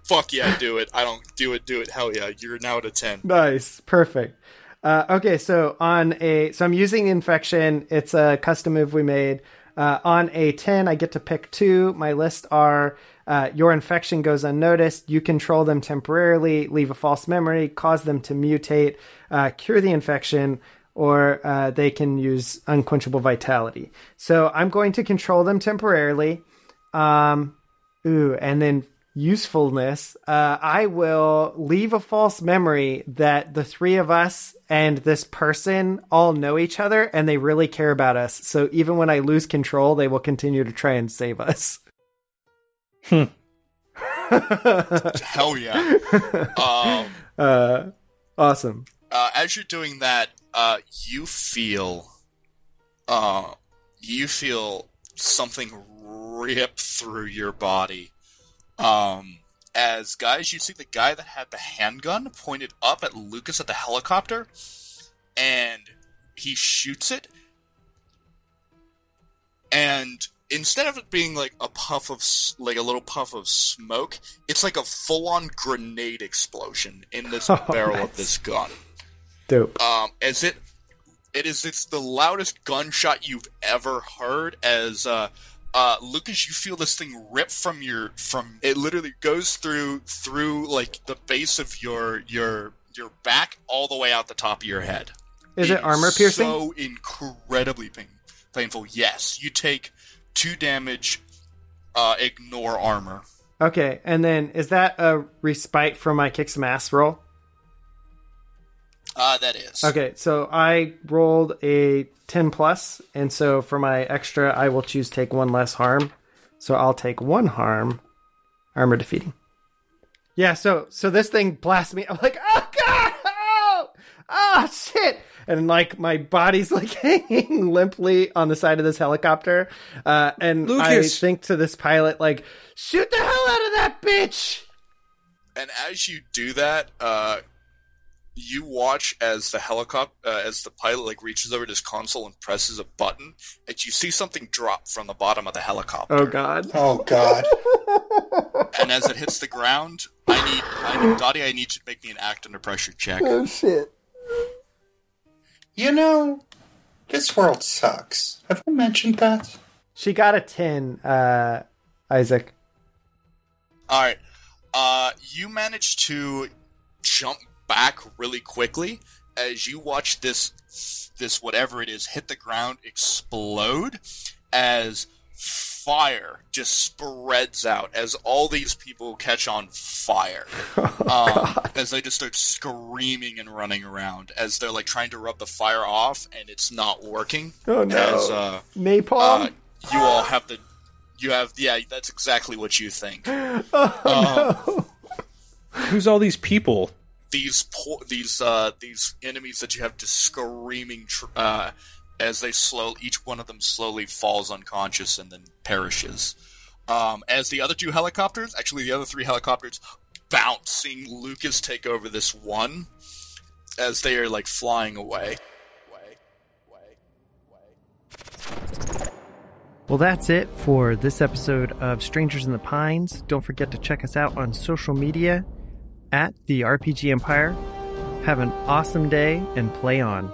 Speaker 2: Fuck yeah, do it. I don't do it, do it. Hell yeah. You're now at a 10.
Speaker 1: Nice. Perfect. Uh, okay, so on a so I'm using infection. It's a custom move we made. Uh, on a ten, I get to pick two. My list are uh, your infection goes unnoticed. You control them temporarily, leave a false memory, cause them to mutate, uh, cure the infection, or uh, they can use unquenchable vitality. So I'm going to control them temporarily. Um, ooh, and then usefulness, uh, I will leave a false memory that the three of us and this person all know each other and they really care about us. So even when I lose control, they will continue to try and save us.
Speaker 2: Hmm. Hell yeah. Um,
Speaker 1: uh, awesome.
Speaker 2: Uh, as you're doing that, uh, you feel, uh, you feel something rip through your body um, as guys, you see the guy that had the handgun pointed up at Lucas at the helicopter, and he shoots it. And instead of it being like a puff of like a little puff of smoke, it's like a full-on grenade explosion in this oh, barrel nice. of this gun.
Speaker 1: Dope.
Speaker 2: Um, as it it is it's the loudest gunshot you've ever heard as uh uh, Lucas, you feel this thing rip from your from it literally goes through through like the base of your your your back all the way out the top of your head.
Speaker 1: Is it, it armor piercing?
Speaker 2: So incredibly pain, painful. Yes, you take two damage. Uh, ignore armor.
Speaker 1: Okay, and then is that a respite from my kick some ass roll?
Speaker 2: Uh, that is.
Speaker 1: Okay, so I rolled a 10 plus, and so for my extra, I will choose take one less harm. So I'll take one harm, armor defeating. Yeah, so so this thing blasts me. I'm like, oh god, oh, oh shit, and like my body's like hanging limply on the side of this helicopter, uh, and Lucas. I think to this pilot like, shoot the hell out of that bitch.
Speaker 2: And as you do that, uh, you watch as the helicopter, uh, as the pilot like reaches over to his console and presses a button, and you see something drop from the bottom of the helicopter.
Speaker 1: Oh god!
Speaker 3: Oh god!
Speaker 2: and as it hits the ground, I need, I need, Dottie, I need you to make me an act under pressure check.
Speaker 1: Oh shit!
Speaker 3: You know, this world sucks. Have I mentioned that?
Speaker 1: She got a ten, uh, Isaac.
Speaker 2: All right. Uh, you managed to jump back really quickly as you watch this this whatever it is hit the ground explode as fire just spreads out as all these people catch on fire. Oh, um, as they just start screaming and running around as they're like trying to rub the fire off and it's not working.
Speaker 1: Oh no. As, uh, napalm? uh,
Speaker 2: you all have the you have yeah that's exactly what you think.
Speaker 1: Oh, um, no.
Speaker 4: who's all these people?
Speaker 2: These poor, these uh, these enemies that you have just screaming tr- uh, as they slow each one of them slowly falls unconscious and then perishes. Um, as the other two helicopters, actually the other three helicopters, bounce, seeing Lucas take over this one as they are like flying away.
Speaker 1: Well, that's it for this episode of Strangers in the Pines. Don't forget to check us out on social media at the RPG Empire. Have an awesome day and play on.